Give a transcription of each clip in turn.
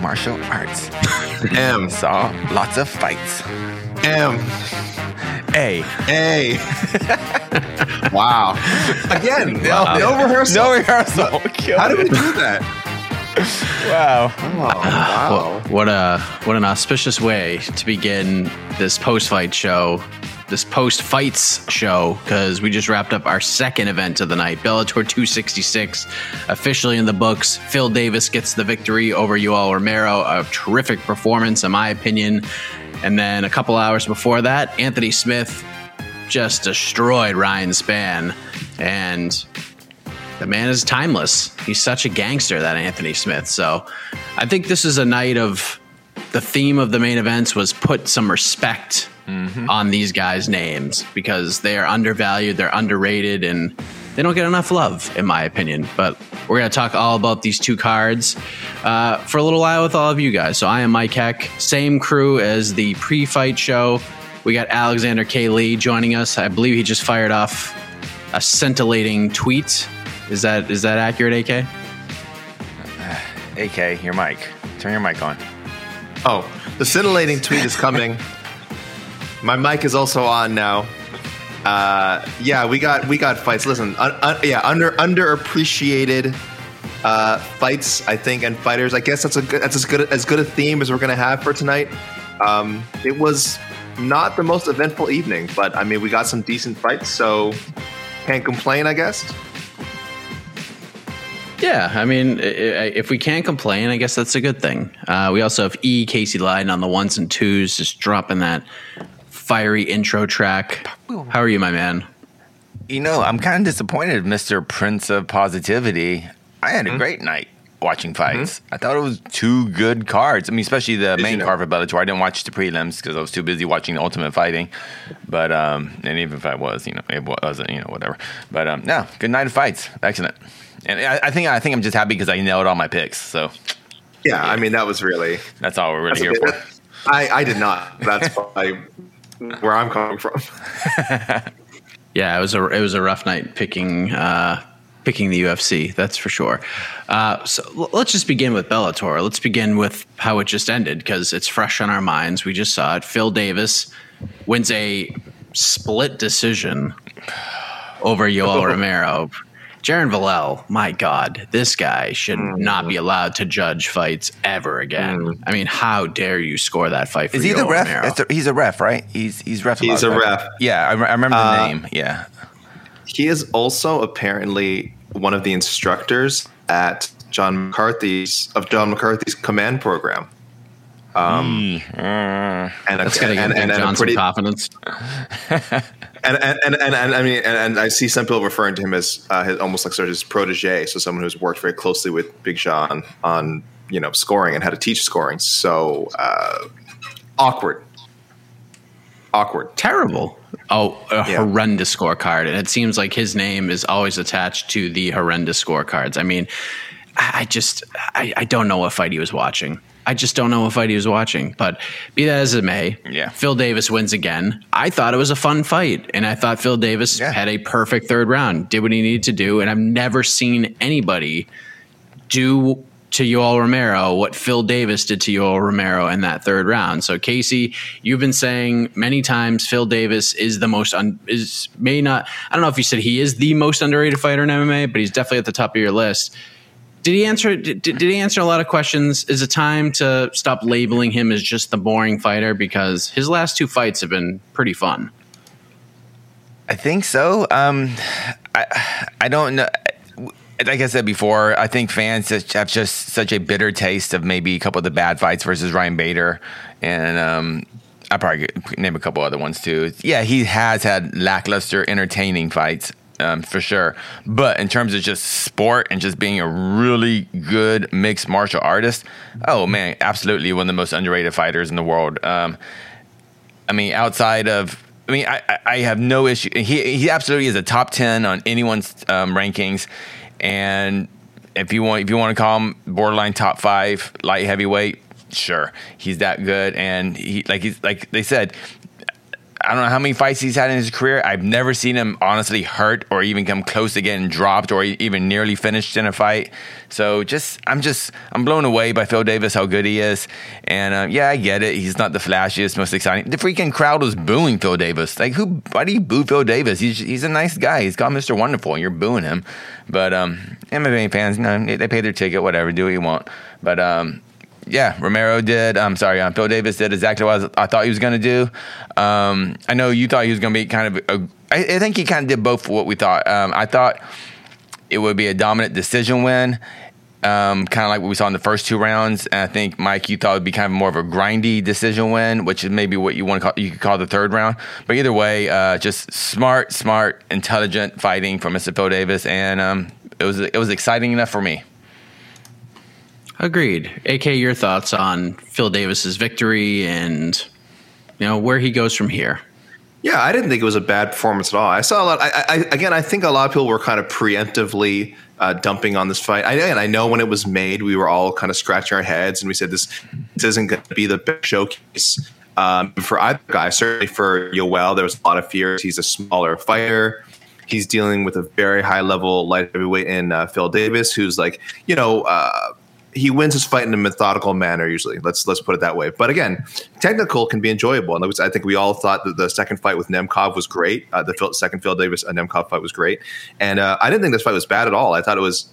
Martial arts. M. Saw lots of fights. M. A. A. wow. Again, no, Wow. no rehearsal. No rehearsal. How do we do that? Wow. Oh, wow. What a what an auspicious way to begin this post fight show, this post fights show, because we just wrapped up our second event of the night, Bellator 266, officially in the books. Phil Davis gets the victory over Yoel Romero, a terrific performance, in my opinion. And then a couple hours before that, Anthony Smith just destroyed Ryan Spann, and the man is timeless. He's such a gangster, that Anthony Smith. So I think this is a night of the theme of the main events was put some respect on these guys' names because they are undervalued, they're underrated, and they don't get enough love, in my opinion. But we're going to talk all about these two cards uh, for a little while with all of you guys. So I am Mike Heck, same crew as the pre fight show. We got Alexander K. Lee joining us. I believe he just fired off a scintillating tweet. Is that is that accurate, AK? AK, your mic. Turn your mic on. Oh, the scintillating tweet is coming. My mic is also on now. Uh, yeah, we got we got fights. Listen, un, un, yeah, under underappreciated uh, fights, I think, and fighters. I guess that's a good, that's as good as good a theme as we're gonna have for tonight. Um, it was not the most eventful evening, but I mean, we got some decent fights, so can't complain, I guess. Yeah, I mean, if we can't complain, I guess that's a good thing. Uh, we also have E. Casey Leydon on the ones and twos, just dropping that fiery intro track. How are you, my man? You know, I'm kind of disappointed, Mr. Prince of Positivity. I had a great night watching fights. I thought it was two good cards. I mean, especially the Did main you know? card for Bellator. I didn't watch the prelims because I was too busy watching the Ultimate Fighting. But um, and even if I was, you know, it wasn't, you know, whatever. But um, no, good night of fights. Excellent. And I, I think I think I'm just happy because I nailed all my picks. So Yeah, I mean, that was really. that's all we're really here a for. I I did not. That's why where I'm coming from. Yeah, it was a it was a rough night picking uh, picking the UFC. That's for sure. Uh, so l- let's just begin with Bellator. Let's begin with how it just ended because it's fresh on our minds. We just saw it. Phil Davis wins a split decision over Yoel Romero. Jerin Valel, my God, this guy should not be allowed to judge fights ever again. I mean, how dare you score that fight for Is he the ref? Romero? A- he's a ref, right? He's he's ref. He's lot, a right? ref. Yeah, I, I remember the Uh, name. Yeah. He is also apparently one of the instructors at John McCarthy's of John McCarthy's command program. Um, and a, That's got to give and, and, and, a pretty, confidence. and, and, and, and, and I mean, and, and I see some people referring to him as uh, his, almost like sort of his protege, so someone who's worked very closely with Big John on you know scoring and how to teach scoring. So uh, awkward, awkward. terrible. Oh, a Yeah. horrendous scorecard. And it seems like his name is always attached to the horrendous scorecards. I mean, I I just, I, I don't know what fight he was watching. I just don't know what fight he was watching. But be that as it may, Yeah. Phil Davis wins again. I thought it was a fun fight, and I thought Phil Davis Yeah. had a perfect third round, did what he needed to do, and I've never seen anybody do to Yoel Romero what Phil Davis did to Yoel Romero in that third round. So Casey, you've been saying many times Phil Davis is the most un, is may not I don't know if you said he is the most underrated fighter in MMA, but he's definitely at the top of your list. Did he answer did, did he answer a lot of questions? Is it time to stop labeling him as just the boring fighter because his last two fights have been pretty fun. I think so. Um, I I don't know. Like I said before, I think fans have just such a bitter taste of maybe a couple of the bad fights versus Ryan Bader, and um, I probably name a couple other ones too. Yeah, he has had lackluster, entertaining fights. Um, for sure, but in terms of just sport and just being a really good mixed martial artist, oh man, absolutely one of the most underrated fighters in the world. Um, I mean, outside of, I mean, I, I- have no issue. He he absolutely is a top ten on anyone's um, rankings, and if you want, if you want to call him borderline top five light heavyweight, sure, he's that good. And he like he's like they said. I don't know how many fights he's had in his career. I've never seen him honestly hurt or even come close to getting dropped or even nearly finished in a fight. So just, I'm just, I'm blown away by Phil Davis, how good he is. And uh, yeah, I get it. He's not the flashiest, most exciting. The freaking crowd was booing Phil Davis. Like, who, why do you boo Phil Davis? He's, he's a nice guy. He's got Mr. Wonderful and you're booing him. But um, MMA fans, you know, they pay their ticket, whatever, do what you want. But um, yeah, Romero did. I'm sorry, um, Phil Davis did exactly what I, thought he was going to do. Um, I know you thought he was going to be kind of. A, I, I think he kind of did both what we thought. Um, I thought it would be a dominant decision win, um, kind of like what we saw in the first two rounds. And I think Mike, you thought it would be kind of more of a grindy decision win, which is maybe what you want to call you could call the third round. But either way, uh, just smart, smart, intelligent fighting from Mr. Phil Davis, and um, it was it was exciting enough for me. Agreed. AK, your thoughts on Phil Davis's victory and you know where he goes from here. Yeah, I didn't think it was a bad performance at all. I saw a lot. I, I again, I think a lot of people were kind of preemptively uh, dumping on this fight. I, and I know when it was made, we were all kind of scratching our heads, and we said this, this isn't going to be the best showcase um, for either guy. Certainly for Yoel, there was a lot of fears. He's a smaller fighter. He's dealing with a very high level light heavyweight in uh, Phil Davis, who's like, you know. Uh, he wins his fight in a methodical manner usually. Let's let's put it that way. But again, technical can be enjoyable, and I think we all thought that the second fight with Nemkov was great. Uh, the second Phil Davis uh, Nemkov fight was great, and uh, I didn't think this fight was bad at all. I thought it was.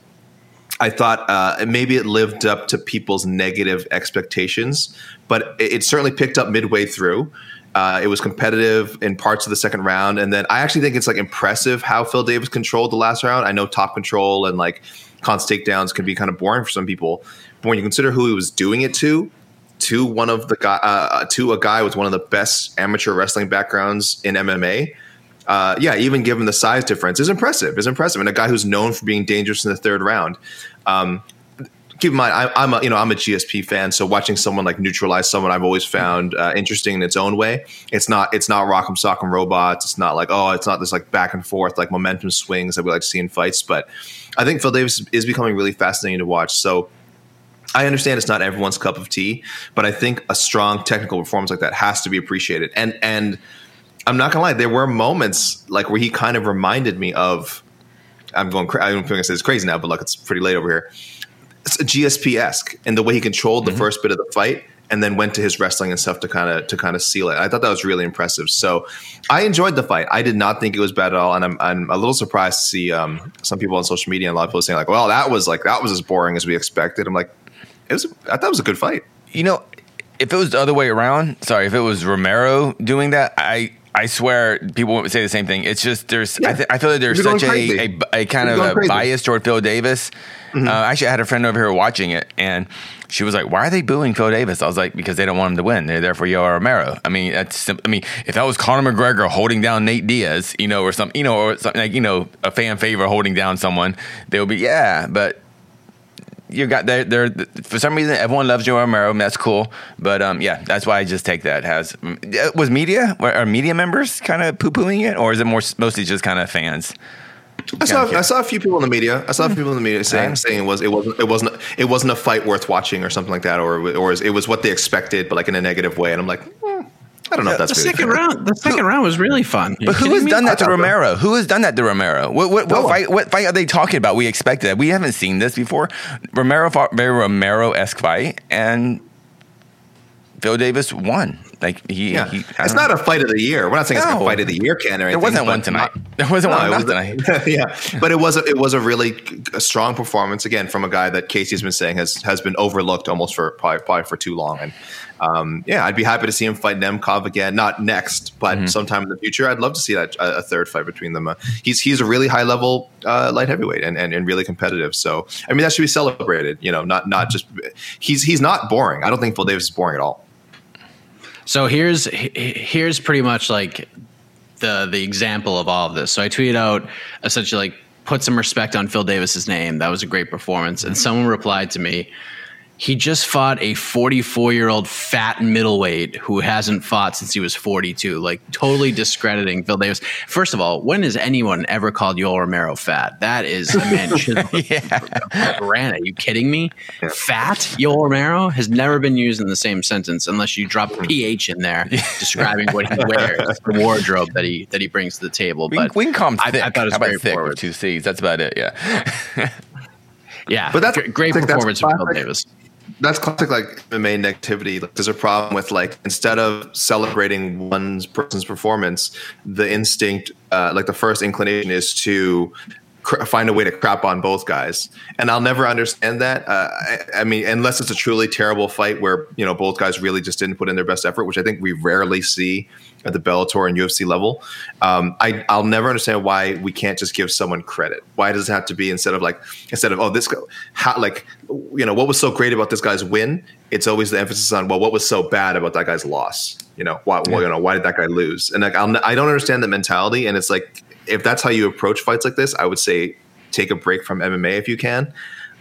I thought uh, maybe it lived up to people's negative expectations, but it, it certainly picked up midway through. Uh, it was competitive in parts of the second round, and then I actually think it's like impressive how Phil Davis controlled the last round. I know top control and like constant takedowns can be kind of boring for some people, but when you consider who he was doing it to, to one of the guy, uh, to a guy with one of the best amateur wrestling backgrounds in MMA, uh, yeah, even given the size difference, is impressive. Is impressive, and a guy who's known for being dangerous in the third round. Um, keep in mind, I, I'm a you know I'm a GSP fan, so watching someone like neutralize someone I've always found uh, interesting in its own way. It's not it's not Rock'em Sock'em robots. It's not like oh, it's not this like back and forth like momentum swings that we like to see in fights. But I think Phil Davis is becoming really fascinating to watch. So. I understand it's not everyone's cup of tea, but I think a strong technical performance like that has to be appreciated. And and I'm not gonna lie, there were moments like where he kind of reminded me of. I'm going. cra- I don't think I say it's crazy now, but look, it's pretty late over here. It's GSP esque in the way he controlled the first bit of the fight, and then went to his wrestling and stuff to kind of to kind of seal it. I thought that was really impressive. So I enjoyed the fight. I did not think it was bad at all, and I'm I'm a little surprised to see um, some people on social media and a lot of people saying like, "Well, that was like that was as boring as we expected." I'm like, it was. I thought it was a good fight. You know, if it was the other way around, sorry, if it was Romero doing that, I I swear people would say the same thing. It's just there's I, th- I feel like there's such a, a a kind You're of a. Mm-hmm. bias toward Phil Davis. Uh, actually, I had a friend over here watching it, and she was like, "Why are they booing Phil Davis?" I was like, "Because they don't want him to win. They're there for Yoel Romero." I mean, that's I mean, if that was Conor McGregor holding down Nate Diaz, you know, or something, you know, or something like you know, a fan favorite holding down someone, they would be yeah, but you got there. There for some reason, everyone loves Joe Romero. and That's cool, but um, yeah, that's why I just take that. Has was media or are media members kind of poo pooing it, or is it more mostly just kind of fans? I saw I saw a few people in the media. I saw a few people in the media saying saying it was it wasn't it wasn't it wasn't a fight worth watching or something like that, or or it was what they expected, but like in a negative way. And I'm like, hmm, I don't know if that's The really second fair. round, the second round was really fun. But who has done that to Romero? Who has done that to Romero? What what, what oh. fight? What fight are they talking about? We expected that. We haven't seen this before. Romero fought very Romero esque fight, and Phil Davis won. Like he, Yeah, he it's know. a fight of the year. We're not saying it's like a fight of the year, Ken. Or There wasn't one tonight. not- There wasn't one was- tonight. yeah, but it was a, it was a really a strong performance again from a guy that Casey's been saying has has been overlooked almost for probably, probably for too long. And um, yeah, I'd be happy to see him fight Nemkov again, not next, but Mm-hmm. sometime sometime in the future. I'd love to see that a, a third fight between them. Uh, he's he's a really high level uh, light heavyweight and, and and really competitive. So I mean that should be celebrated. You know, not not just he's he's not boring. I don't think Phil Davis is boring at all. So here's here's pretty much like the the example of all of this. So I tweeted out essentially like put some respect on Phil Davis's name. That was a great performance. And someone replied to me, he just fought a 44 year old fat middleweight who hasn't fought since he was 42. Like totally discrediting Phil Davis. First of all, when has anyone ever called Yoel Romero fat? That is a man chiseled yeah. granite. Are you kidding me? Fat Yoel Romero has never been used in the same sentence unless you drop hmm. ph in there describing what he wears, the wardrobe that he that he brings to the table. But call him I, thick. I thought it was How about very thick forward. two C's? That's about it. Yeah. Yeah, But that's- gr- great performance from Phil. Davis. That's classic like MMA negativity. Like, there's a problem with like instead of celebrating one person's performance, the instinct, uh, like the first inclination, is to cr- find a way to crap on both guys. And I'll never understand that. Uh, I, I mean, unless it's a truly terrible fight where you know both guys really just didn't put in their best effort, which I think we rarely see at the Bellator and UFC level. Um, I, I'll never understand why we can't just give someone credit. Why does it have to be instead of like instead of oh this guy, how like you know what was so great about this guy's win? It's always the emphasis on well what was so bad about that guy's loss. You know why well, you know why did that guy lose? And like I'll, I don't understand the mentality. And it's like if that's how you approach fights like this, I would say take a break from MMA if you can.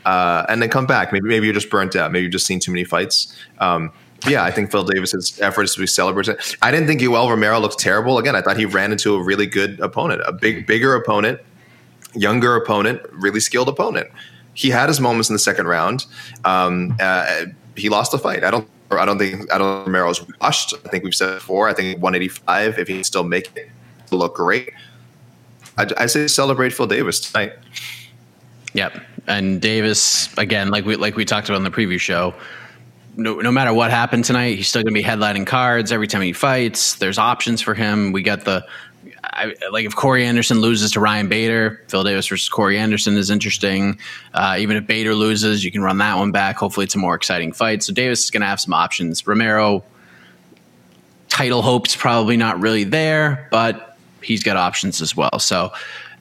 Uh, and then come back. Maybe maybe you're just burnt out. Maybe you've just seen too many fights. Um, yeah, I think Phil Davis's efforts to be celebrated. I didn't think Yoel Romero looked terrible. Again, I thought he ran into a really good opponent, a big, bigger opponent, younger opponent, really skilled opponent. He had his moments in the second round. Um, uh, he lost the fight. I don't. I don't think. I don't. Romero's rushed. I think we've said before. I think 185. If he still make it, look great. I, I say celebrate Phil Davis tonight. Yep. And Davis, again, like we like we talked about in the preview show, no, no matter what happened tonight, he's still going to be headlining cards every time he fights. There's options for him. We got the I, like if Corey Anderson loses to Ryan Bader, Phil Davis versus Corey Anderson is interesting. Uh, even if Bader loses, you can run that one back. Hopefully, it's a more exciting fight. So Davis is going to have some options. Romero title hopes probably not really there, but he's got options as well. So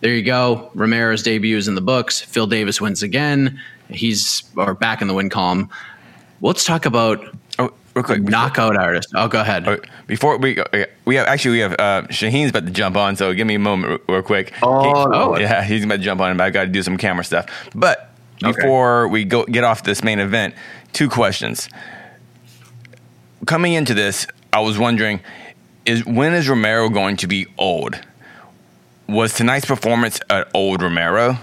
there you go. Romero's debut is in the books. Phil Davis wins again. He's or back in the win column. Let's talk about oh, real quick. before- knockout artist. Oh, go ahead. Oh, Before we go, we have actually we have uh, Shaheen's about to jump on, so give me a moment real, real quick. Oh, no. yeah, he's about to jump on, but I got to do some camera stuff. But Okay. before we go get off this main event, two questions. Coming into this, I was wondering: is when is Romero going to be old? Was tonight's performance an old Romero?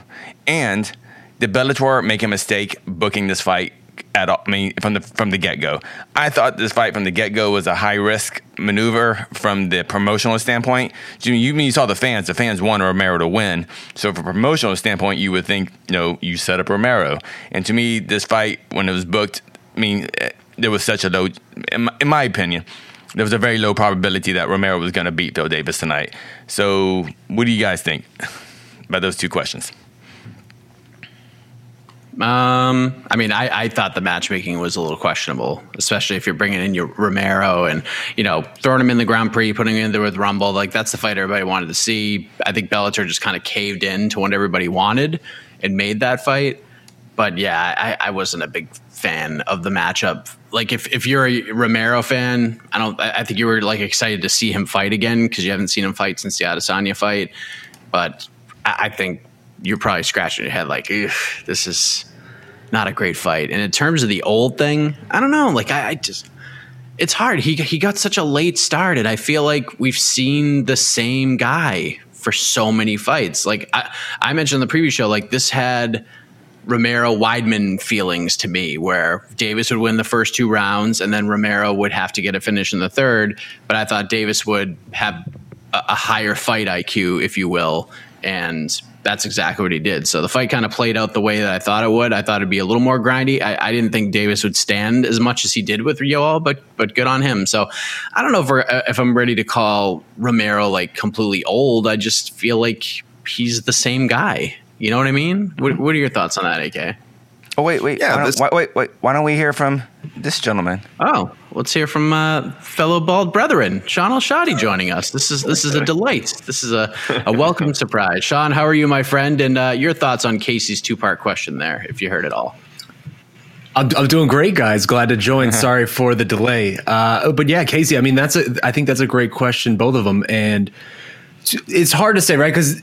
And did Bellator make a mistake booking this fight at all? I mean, from the from the get go, I thought this fight from the get go was a high risk maneuver from the promotional standpoint. You, you you saw the fans; the fans wanted Romero to win. So, from a promotional standpoint, you would think, you know, you set up Romero. And to me, this fight when it was booked, I mean, eh, there was such a low, in my, in my opinion there was a very low probability that Romero was going to beat Phil Davis tonight. So, what do you guys think about those two questions? Um, I mean, I, I thought the matchmaking was a little questionable, especially if you're bringing in your Romero and you know throwing him in the Grand Prix, putting him in there with Rumble. Like that's the fight everybody wanted to see. I think Bellator just kind of caved in to what everybody wanted and made that fight. But yeah, I, I wasn't a big fan of the matchup. Like if, if you're a Romero fan, I don't. I think you were like excited to see him fight again because you haven't seen him fight since the Adesanya fight. But I, I think you're probably scratching your head like, this is not a great fight. And in terms of the old thing, I don't know. Like I, I just, it's hard. He he got such a late start, and I feel like we've seen the same guy for so many fights. Like I, I mentioned in the previous show, like this had Romero Weidman feelings to me, where Davis would win the first two rounds and then Romero would have to get a finish in the third. But I thought Davis would have a, a higher fight IQ, if you will, and that's exactly what he did. So the fight kind of played out the way that I thought it would. I thought it'd be a little more grindy. I, I didn't think Davis would stand as much as he did with Yoel, but but good on him. So I don't know if, we're, uh, if I'm ready to call Romero like completely old. I just feel like he's the same guy. You know what I mean? What, what are your thoughts on that, AK? Oh wait, wait, Yeah, why, this- don't, wait, wait, wait. Why don't we hear from this gentleman? Oh, let's hear from uh, fellow bald brethren, Shaun Al-Shatti joining us. This is this is a delight. This is a, a welcome surprise. Shaun, how are you, my friend? And uh, your thoughts on Casey's two part question there, if you heard it all. I'm, I'm doing great, guys. Glad to join. Sorry for the delay. Uh, but yeah, Casey. I mean, that's a. I think that's a great question, both of them, and it's hard to say, right? Because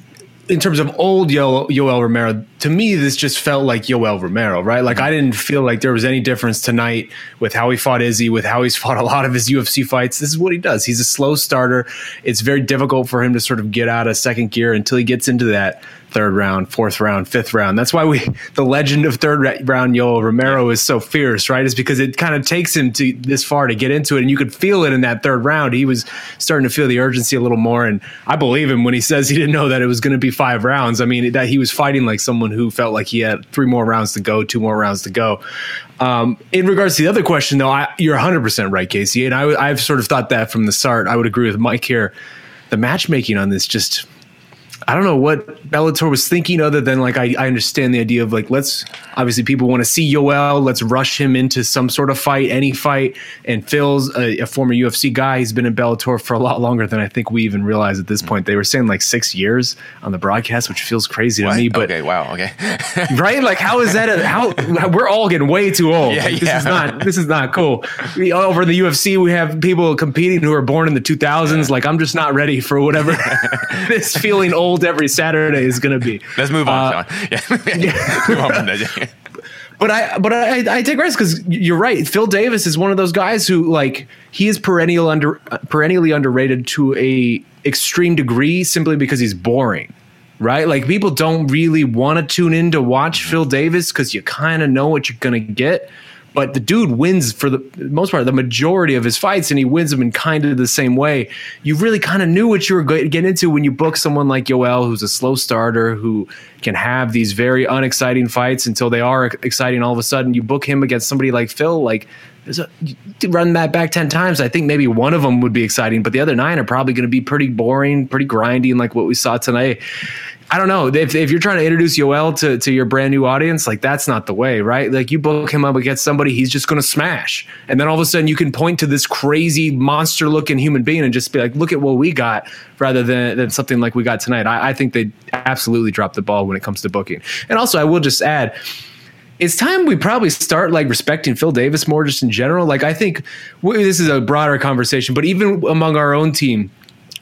in terms of old Yo- Yoel Romero, to me, this just felt like Yoel Romero, right? Like I didn't feel like there was any difference tonight with how he fought Izzy, with how he's fought a lot of his UFC fights. This is what he does. He's a slow starter. It's very difficult for him to sort of get out of second gear until he gets into that third round, fourth round, fifth round. That's why we the legend of third round Yoel Romero is so fierce, right? Is because it kind of takes him to this far to get into it, and you could feel it in that third round. He was starting to feel the urgency a little more, and I believe him when he says he didn't know that it was going to be five rounds. I mean, that he was fighting like someone who felt like he had three more rounds to go, two more rounds to go. Um, in regards to the other question, though, I, you're 100 percent right, Casey, and I, I've sort of thought that from the start. I would agree with Mike here. The matchmaking on this just I don't know what Bellator was thinking other than like I, I understand the idea of like let's obviously people want to see Yoel, let's rush him into some sort of fight, any fight. And Phil's a, a former UFC guy. He's been in Bellator for a lot longer than I think we even realize at this mm. point. They were saying like six years on the broadcast, which feels crazy to me. But okay, wow, okay. right? Like, how is that? A, how we're all getting way too old. Yeah, Like, this yeah. is not. This is not cool. We, over in the UFC, we have people competing who are born in the 2000s. Like, I'm just not ready for whatever this feeling old every Saturday is going to be. Let's move on, Uh, Shaun. Yeah. move on from that. But I, but I, I digress because you're right. Phil Davis is one of those guys who like he is perennial under perennially underrated to a extreme degree simply because he's boring, right? Like people don't really want to tune in to watch Phil Davis because you kind of know what you're gonna get. But the dude wins for the most part, the majority of his fights, and he wins them in kind of the same way. You really kind of knew what you were going getting into when you book someone like Yoel, who's a slow starter, who can have these very unexciting fights until they are exciting all of a sudden. You book him against somebody like Phil, like a, run that back 10 times. I think maybe one of them would be exciting, but the other nine are probably going to be pretty boring, pretty grinding, like what we saw tonight. I don't know if, if you're trying to introduce Yoel to, to your brand new audience, like that's not the way, right? Like you book him up against somebody, he's just going to smash. And then all of a sudden you can point to this crazy monster looking human being and just be like, look at what we got rather than, than something like we got tonight. I, I think they absolutely dropped the ball when it comes to booking. And also I will just add, it's time we probably start like respecting Phil Davis more just in general. Like I think this is a broader conversation, but even among our own team,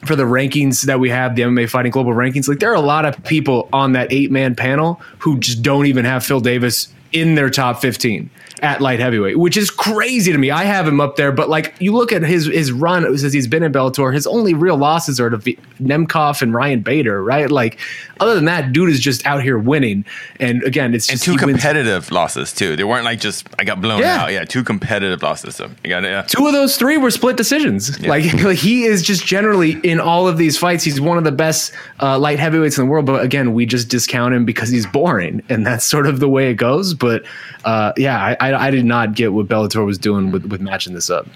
for the rankings that we have, the MMA Fighting Global rankings, like there are a lot of people on that eight man panel who just don't even have Phil Davis in their top 15 at light heavyweight, which is crazy to me. I have him up there, but like you look at his his run since he's been in Bellator, his only real losses are to V- Nemkov and Ryan Bader, right? Like other than that, dude is just out here winning. And again, it's and just two he wins- competitive losses too. They weren't like just I got blown Yeah. out. Yeah, two competitive losses. So you got it. Yeah. Two of those three were split decisions. Like, like he is just generally in all of these fights. He's one of the best uh, light heavyweights in the world. But again, we just discount him because he's boring, and that's sort of the way it goes. But uh, yeah, I, I, I did not get what Bellator was doing with, with matching this up.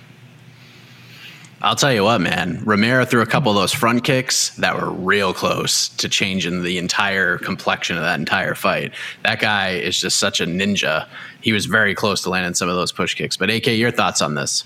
I'll tell you what, man. Romero threw a couple of those front kicks that were real close to changing the entire complexion of that entire fight. That guy is just such a ninja. He was very close to landing some of those push kicks. But AK, your thoughts on this?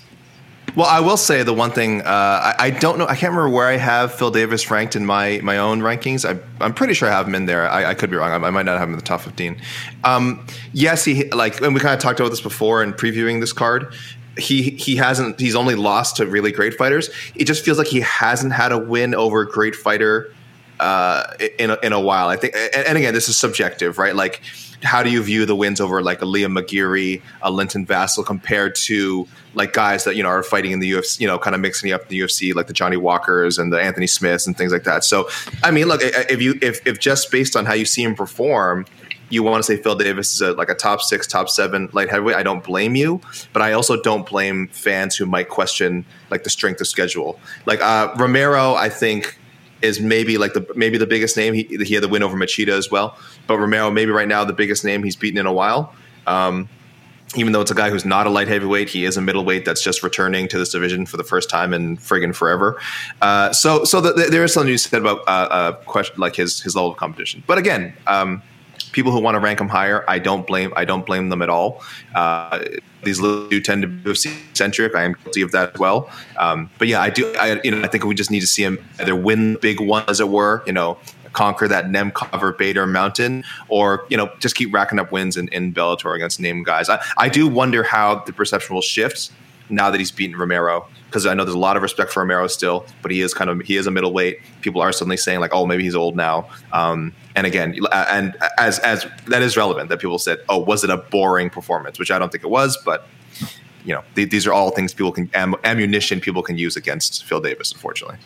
Well, I will say the one thing uh, I, I don't know. I can't remember where I have Phil Davis ranked in my my own rankings. I, I'm pretty sure I have him in there. I, I could be wrong. I, I might not have him in the top 15. Um, yes, he like, and we kind of talked about this before in previewing this card. He he hasn't. He's only lost to really great fighters. It just feels like he hasn't had a win over a great fighter uh, in a, in a while. I think, and, and again, this is subjective, right? Like how do you view the wins over like a Liam McGeary, a Linton Vassell compared to like guys that you know are fighting in the UFC, you know, kind of mixing up the UFC, like the Johnny Walkers and the Anthony Smiths and things like that. So, I mean, look, if you if if just based on how you see him perform, you want to say Phil Davis is a, like a top six, top seven light heavyweight. I don't blame you, but I also don't blame fans who might question like the strength of schedule. Like uh, Romero, I think is maybe like the maybe the biggest name. He, he had the win over Machida as well, but Romero maybe right now the biggest name he's beaten in a while. Um, even though it's a guy who's not a light heavyweight, he is a middleweight that's just returning to this division for the first time in friggin' forever. Uh, so, so the, the, there is something you said about uh, uh, question like his his level of competition. But again, um, people who want to rank him higher, I don't blame I don't blame them at all. Uh, these little do tend to be UFC centric. I am guilty of that as well. Um, but yeah, I do. I you know I think we just need to see him either win the big one, as it were. You know, conquer that Nemkov or Bader mountain, or you know just keep racking up wins in, in Bellator against named guys. I, I do wonder how the perception will shift now that he's beaten Romero because I know there's a lot of respect for Romero still, but he is kind of he is a middleweight. People are suddenly saying like, oh, maybe he's old now. Um, and again, and as as that is relevant that people said, oh, was it a boring performance? Which I don't think it was, but you know, th- these are all things people can am- ammunition people can use against Phil Davis, unfortunately.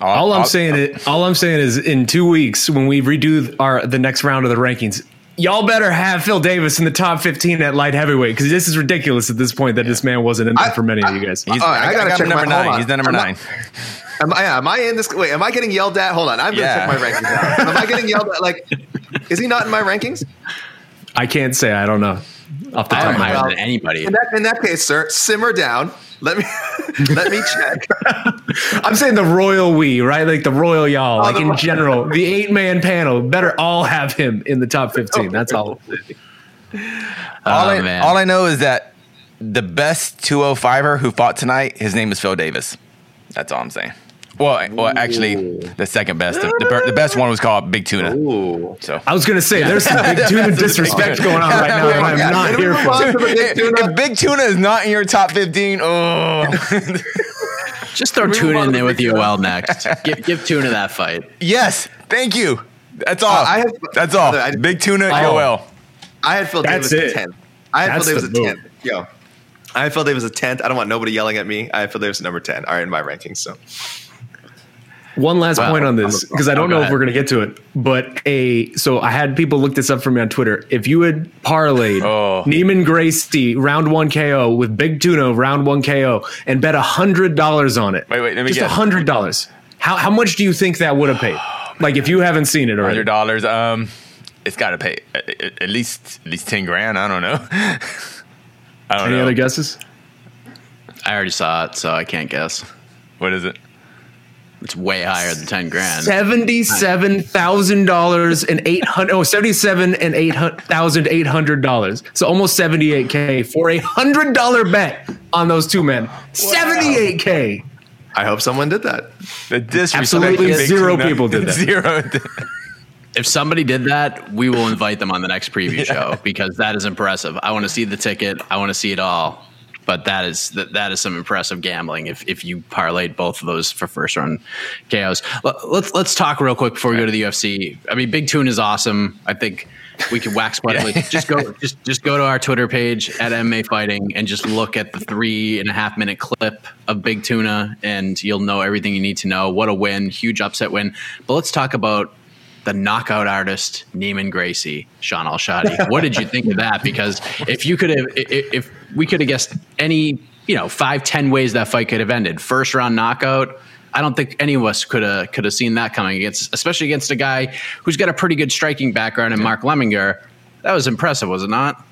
All I'm saying it. All I'm saying is, in two weeks, when we redo our the next round of the rankings, y'all better have Phil Davis in the top 15 at light heavyweight because this is ridiculous at this point that yeah. this man wasn't in there for many of you guys. He's, uh, I, I, gotta got check number my, nine. He's the number am nine. I, am, I, am I in this? Wait, am I getting yelled at? Hold on, I'm gonna yeah. check my rankings out. Am I getting yelled at? Like, is he not in my rankings? I can't say. I don't know. Off the top of my head, than anybody. In that, in that case, sir, simmer down. Let me let me check. I'm saying the royal we, right? Like the royal y'all, oh, like in general, the eight man panel better all have him in the top 15. That's all. all, oh, I, oh, all I know is that the best 205er who fought tonight, his name is Phil Davis. That's all I'm saying. Well, well, actually, the second best, the, the, the, best one was called Big Tuna. Ooh. So I was going to say, there's some Big Tuna disrespect going on right now. I'm not here for. Big tuna? If Big Tuna is not in your top 15, oh. Just throw Tuna in there with Yoel next. Give, give Tuna that fight. Yes, thank you. That's all. Uh, I have, That's all. I, Big Tuna, oh. Yoel. I had Phil Davis at 10. I had That's Phil Davis at 10. Yo. I had Phil Davis at 10th. I don't want nobody yelling at me. I had Phil Davis at number 10. All right, in my rankings. So one last wow. point on this because I don't oh, know if we're going to get to it, but a so I had people look this up for me on Twitter. If you had parlayed oh. Neiman Gracie round one KO with Big Tuna round one KO and bet a hundred dollars on it, wait, wait, let me just a hundred dollars. How how much do you think that would have paid? like if you haven't seen it already, hundred dollars. Um, it's got to pay at, at, least at least ten grand. I don't know. I don't Any know. other guesses? I already saw it, so I can't guess. What is it? It's way higher than ten grand. Seventy-seven thousand dollars and eight hundred. Oh, seventy-seven and eight thousand eight hundred dollars. So almost seventy-eight k for a hundred dollar bet on those two men. Seventy-eight k. I hope someone did that. The disrespect. Absolutely zero people did that. Zero. if somebody did that, we will invite them on the next preview yeah. show because that is impressive. I want to see the ticket. I want to see it all but that is that, that is some impressive gambling if, if you parlayed both of those for first round KOs. Let's let's talk real quick before we go to the UFC. I mean, Big Tuna is awesome. I think we can wax poetically. yeah. Just go just just go to our Twitter page at MMA Fighting and just look at the three and a half minute clip of Big Tuna, and you'll know everything you need to know. What a win! Huge upset win. But let's talk about the knockout artist Neiman Gracie, Shaun Al-Shatti. What did you think of that? Because if you could have, if we could have guessed any, you know, five, ten ways that fight could have ended, first round knockout. I don't think any of us could have could have seen that coming against, especially against a guy who's got a pretty good striking background in Mark Lemminger. That was impressive, was it not?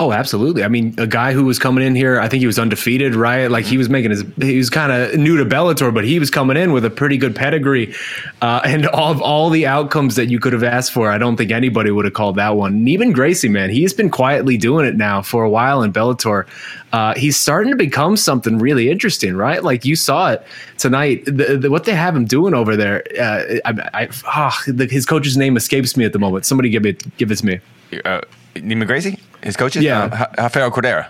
Oh, absolutely. I mean, a guy who was coming in here, I think he was undefeated, right? Like he was making his, he was kind of new to Bellator, but he was coming in with a pretty good pedigree. Uh, and all of all the outcomes that you could have asked for, I don't think anybody would have called that one. And even Gracie, man, he's been quietly doing it now for a while in Bellator. Uh, he's starting to become something really interesting, right? Like you saw it tonight. The, the, what they have him doing over there, uh, I, I oh, the, his coach's name escapes me at the moment. Somebody give it, give it to me. Uh, Neiman Gracie? His coaches? Yeah. Uh, Rafael Cordeiro.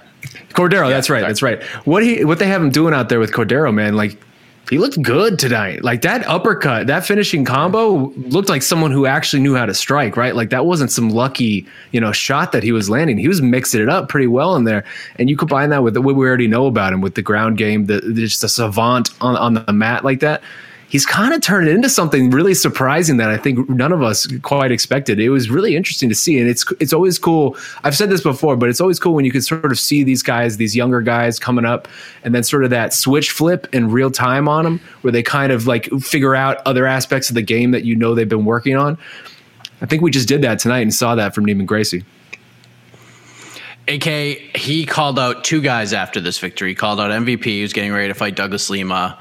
Cordero, yeah, that's right, that's right. What he what they have him doing out there with Cordeiro, man, like he looked good tonight. Like that uppercut, that finishing combo looked like someone who actually knew how to strike, right? Like that wasn't some lucky, you know, shot that he was landing. He was mixing it up pretty well in there. And you combine that with what we already know about him with the ground game, the just a savant on, on the mat like that he's kind of turned it into something really surprising that I think none of us quite expected. It was really interesting to see, and it's it's always cool. I've said this before, but it's always cool when you can sort of see these guys, these younger guys coming up, and then sort of that switch flip in real time on them, where they kind of like figure out other aspects of the game that you know they've been working on. I think we just did that tonight and saw that from Neiman Gracie. AK, he called out two guys after this victory. He called out MVP, who's getting ready to fight Douglas Lima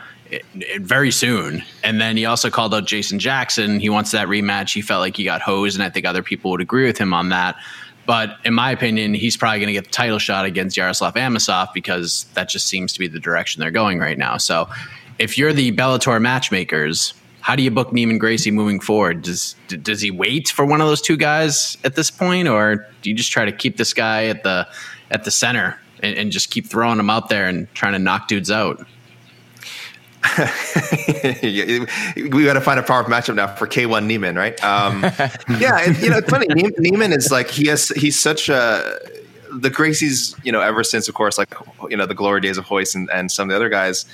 very soon. And then he also called out Jason Jackson. He wants that rematch. He felt like he got hosed, and I think other people would agree with him on that. But in my opinion, he's probably going to get the title shot against Yaroslav Amosov because that just seems to be the direction they're going right now. So if you're the Bellator matchmakers, how do you book Neiman Gracie moving forward? Does does he wait for one of those two guys at this point, or do you just try to keep this guy at the at the center and, and just keep throwing him out there and trying to knock dudes out? we got to find a proper matchup now for K1 Neiman, right? Um, yeah, and, you know, it's funny. Neiman is like he has he's such a the Gracies, you know, ever since of course, like you know, the glory days of Royce and, and some of the other guys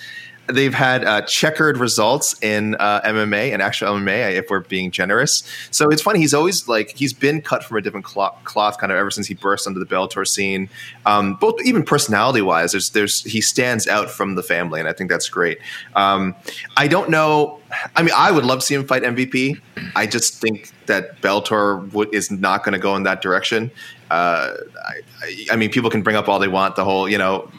they've had uh, checkered results in uh, MMA and actual MMA, if we're being generous. So it's funny. He's always like he's been cut from a different cloth, cloth kind of ever since he burst onto the Bellator scene. Um, both even personality wise, there's there's he stands out from the family, and I think that's great. Um, I don't know. I mean, I would love to see him fight MVP. I just think that Bellator would, is not going to go in that direction. Uh, I, I mean, people can bring up all they want. The whole, you know,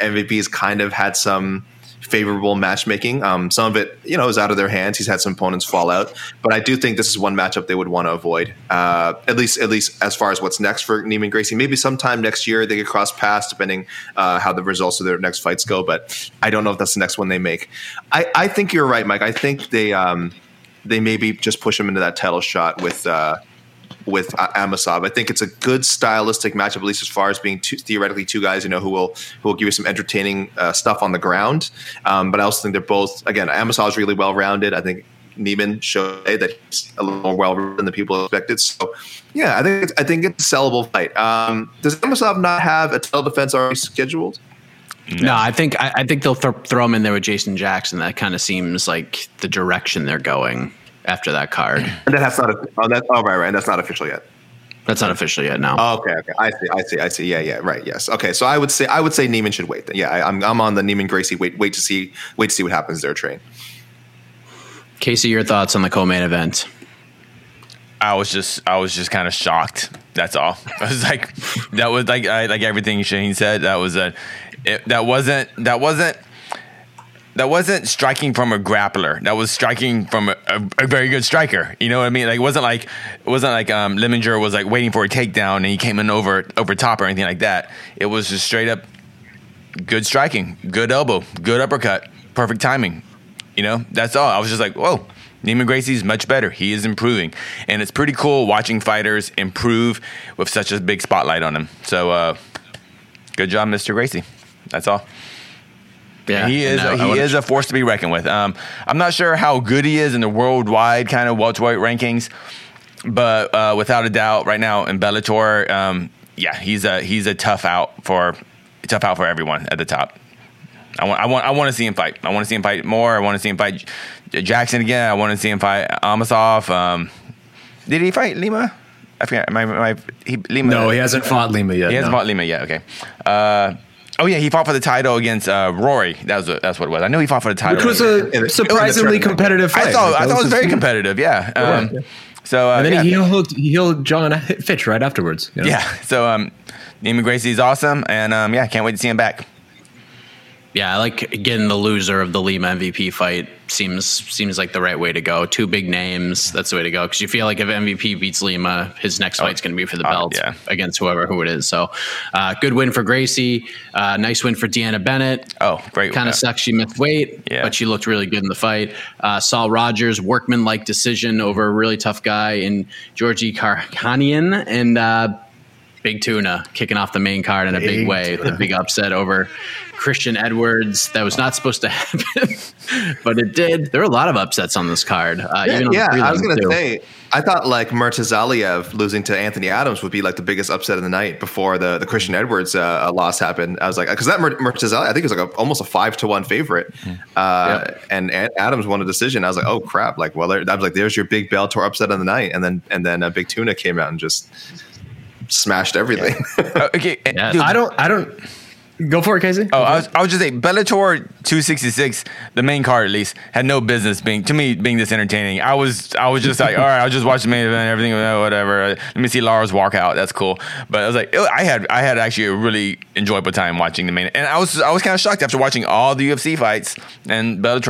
MVP's kind of had some favorable matchmaking. Um, some of it, you know, is out of their hands. He's had some opponents fall out, but I do think this is one matchup they would want to avoid. Uh, at least, at least as far as what's next for Neiman Gracie. Maybe sometime next year they could cross paths, depending uh, how the results of their next fights go. But I don't know if that's the next one they make. I, I think you're right, Mike. I think they um, they maybe just push him into that title shot with. Uh, with Amosov. I think it's a good stylistic matchup, at least as far as being two, theoretically two guys you know who will who will give you some entertaining uh, stuff on the ground. Um, but I also think they're both again Amosov is really well rounded. I think Neiman showed that he's a little more well rounded than the people expected. So yeah, I think it's, I think it's a sellable fight. Um, does Amosov not have a title defense already scheduled? No, no I think I, I think they'll th- throw him in there with Jason Jackson. That kind of seems like the direction they're going after that card. And that's not a, oh, that's, oh, right, right. That's not official yet. That's not official yet. No. Oh, okay. Okay. I see. I see. I see. Yeah. Yeah. Right. Yes. Okay. So I would say I would say Neiman should wait. Then. Yeah. I, am I'm, I'm on the Neiman Gracie. Wait. Wait to see. Wait to see what happens there. Train. Casey, your thoughts on the co-main event? I was just I was just kind of shocked. That's all. I was like, that was like I, like everything Shane said. That was a it, that wasn't that wasn't that wasn't striking from a grappler. That was striking from a, a, a, very good striker. You know what I mean? Like it wasn't like it wasn't like um, Lemminger was like waiting for a takedown and he came in over over top or anything like that. It was just straight up good striking, good elbow, good uppercut, perfect timing. You know, that's all. I was just like, whoa. Neiman Gracie's much better. He is improving, and it's pretty cool watching fighters improve with such a big spotlight on them. So, uh, good job, Mr. Gracie. That's all. Yeah, he is. No, he is a force to be reckoned with. Um, I'm not sure how good he is in the worldwide kind of welterweight rankings, but uh, without a doubt, right now in Bellator, um, yeah, he's a he's a tough out for tough out for everyone at the top. I want I want I want to see him fight. I want to see him fight more. I want to see him fight Jackson again. I want to see him fight Amosov. Um, did he fight Lima? I forget. My, my, he, Lima. No, he hasn't fought Lima yet. He hasn't no. fought Lima yet. Okay. Uh, Oh yeah, he fought for the title against uh, Rory. That was that's what it was. I knew he fought for the title, which was a surprisingly competitive fight. I thought I thought it was very competitive. Yeah. Um, yeah. So uh, and then yeah. he healed he healed Jon Fitch right afterwards. You know? Yeah. So um, Neiman Gracie is awesome, and um, yeah, can't wait to see him back. Yeah, I like getting the loser of the Lima MVP fight seems seems like the right way to go. Two big names, that's the way to go because you feel like if MVP beats Lima, his next oh, fight's going to be for the uh, belt uh, yeah. against whoever who it is. So, uh, good win for Gracie. Uh, nice win for Deanna Bennett. Oh, great! Kind of sucks she missed weight, yeah. but she looked really good in the fight. Uh, Saul Rogers workman like decision over a really tough guy in Georgi Karakhanyan and uh, Big Tuna kicking off the main card in a big, big way. The big upset over Christian Edwards. That was not supposed to happen, but it did. There were a lot of upsets on this card. Uh, Yeah, even on yeah, I was gonna say. I thought like Murtazaliev losing to Anthony Adams would be like the biggest upset of the night before the, the Christian Edwards uh, loss happened. I was like, because that Mur- Murtazaliev, I think it was like a, almost a five to one favorite, uh, and, and Adams won a decision. I was like, oh crap! Like, well, there, I was like, there's your big Bellator upset of the night, and then and then uh, Big Tuna came out and just smashed everything. Uh, okay, Yeah. dude, I don't. I don't. Go for it, Casey. Oh, I was, I was just saying, Bellator 266, the main card at least, had no business being to me being this entertaining. I was I was just like, all right, I'll just watch the main event, everything, uh, whatever. Let me see Lara's walk out. That's cool. But I was like, I had I had actually a really enjoyable time watching the main, and I was I was kind of shocked after watching all the UFC fights and Bellator.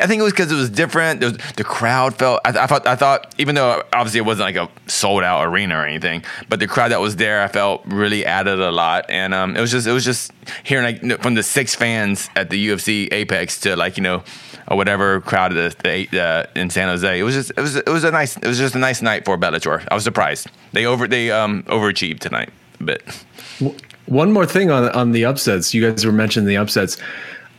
I think it was because it was different. Was, the crowd felt. I, I thought I thought even though obviously it wasn't like a sold out arena or anything, but the crowd that was there, I felt really added a lot, and um, it was just it was just hearing like from the six fans at the UFC Apex to like you know or whatever crowd the, the uh, in San Jose. It was just it was it was a nice it was just a nice night for Bellator. I was surprised they over they um overachieved tonight a bit. One more thing on on the upsets. You guys were mentioning the upsets.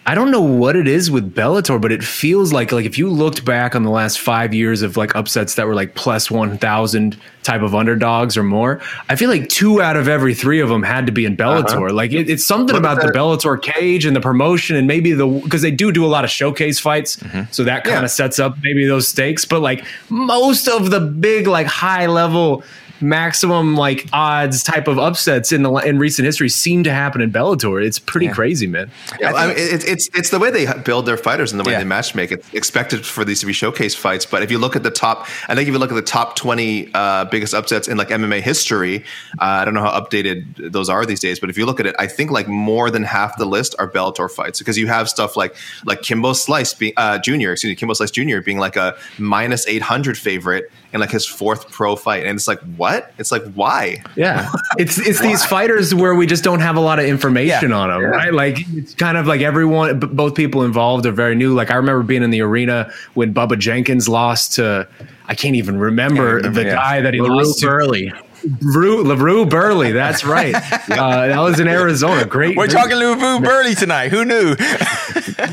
I don't know what it is with Bellator, but it feels like like if you looked back on the last five years of like upsets that were like plus one thousand type of underdogs or more, I feel like two out of every three of them had to be in Bellator. Like it, it's something about the. Bellator cage and the promotion and maybe the because they do do a lot of showcase fights, so that kind Yeah. of sets up maybe those stakes. But like most of the big like high level maximum like odds type of upsets in the in recent history seem to happen in Bellator. It's pretty crazy, man. Yeah, I mean, it's it's it's the way they build their fighters and the way Yeah. they match make. It's expected for these to be showcase fights, but if you look at the top, I think if you look at the top twenty uh, biggest upsets in like MMA history, uh, I don't know how updated those are these days, but if you look at it, I think like more than half the list are Bellator fights because you have stuff like like Kimbo Slice being uh, Junior, excuse me, Kimbo Slice Junior being like a minus eight hundred favorite in like his fourth pro fight, and it's like what? It's like why? Yeah, it's it's these fighters where we just don't have a lot of information Yeah. on them, right? Like it's kind of like everyone, b- both people involved are very new. Like I remember being in the arena when Bubba Jenkins lost to. I can't even remember, remember, the yeah. guy that he LaRue lost to. Burley. LaRue, LaRue Burley. That's right. uh, that was in Arizona. Great. We're great- talking Louisville Burley tonight. Who knew?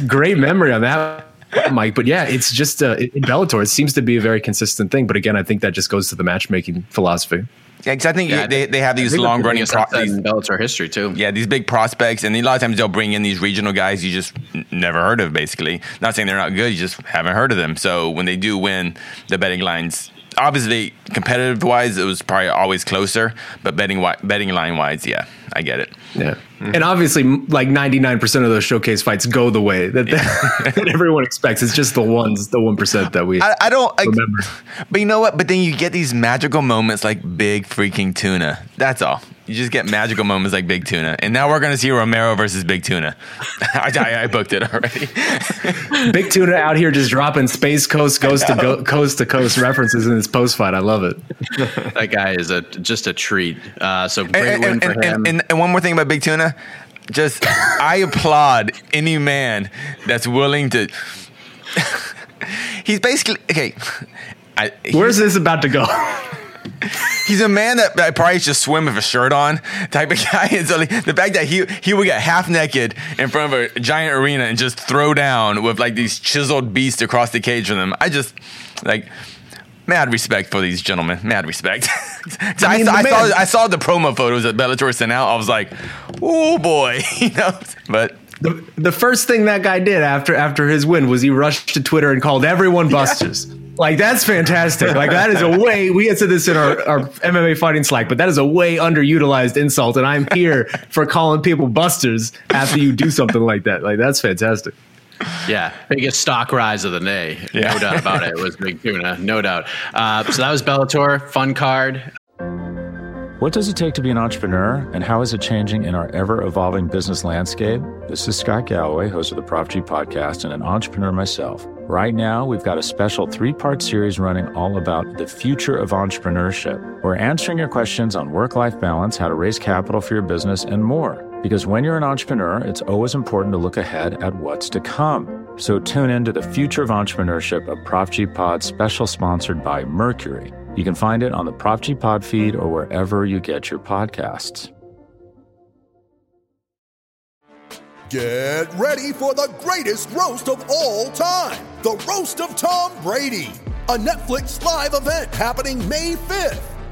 great memory on that, Mike. But yeah, it's just uh, in Bellator. It seems to be a very consistent thing. But again, I think that just goes to the matchmaking philosophy. Yeah, because I think Yeah, they, they have these long running pro- these, in Bellator history too. yeah these big prospects, and a lot of times they'll bring in these regional guys you just n- never heard of. Basically, not saying they're not good, you just haven't heard of them. So when they do win, the betting lines. Obviously, competitive wise, it was probably always closer, but betting wi- betting line wise, yeah, I get it. Yeah. And obviously, like 99% of those showcase fights go the way that, that everyone expects. It's just the ones, the 1% that we I, I don't like, remember. but you know what? But then you get these magical moments like big freaking tuna. That's all. You just get magical moments like big tuna, and now we're gonna see Romero versus big tuna. I, I, I booked it already. Big Tuna out here just dropping Space Coast, Coast to go, Coast to Coast references in his post fight. I love it. That guy is a just a treat. Uh, so great and, win and, for and, him. and, and, and one more thing about Big Tuna, just I applaud any man that's willing to. he's basically okay. I, Where's this about to go? he's a man that, that probably should swim with a shirt on type of guy. And so like, the fact that he he would get half naked in front of a giant arena and just throw down with like these chiseled beasts across the cage from them, I just like. Mad respect for these gentlemen. Mad respect. I, mean, saw, the I, saw, I saw the promo photos that Bellator sent out. I was like, oh boy, you know. But the, the first thing that guy did after after his win was he rushed to Twitter and called everyone busters. Like that's fantastic. Like that is a way we had said this in our, our MMA fighting Slack, but that is a way underutilized insult, and I'm here for calling people busters after you do something like that. Like that's fantastic. Yeah, biggest stock rise of the day. Yeah. No doubt about it. It was Big Tuna, no doubt. Uh, so that was Bellator, fun card. What does it take to be an entrepreneur, and how is it changing in our ever evolving business landscape? This is Scott Galloway, host of the Prop G podcast, and an entrepreneur myself. Right now, we've got a special three part series running all about the future of entrepreneurship. We're answering your questions on work life balance, how to raise capital for your business, and more. Because when you're an entrepreneur, it's always important to look ahead at what's to come. So tune in to the future of entrepreneurship, a Prop G Pod special sponsored by Mercury. You can find it on the Prop G Pod feed or wherever you get your podcasts. Get ready for the greatest roast of all time the Roast of Tom Brady, a Netflix live event happening May 5th.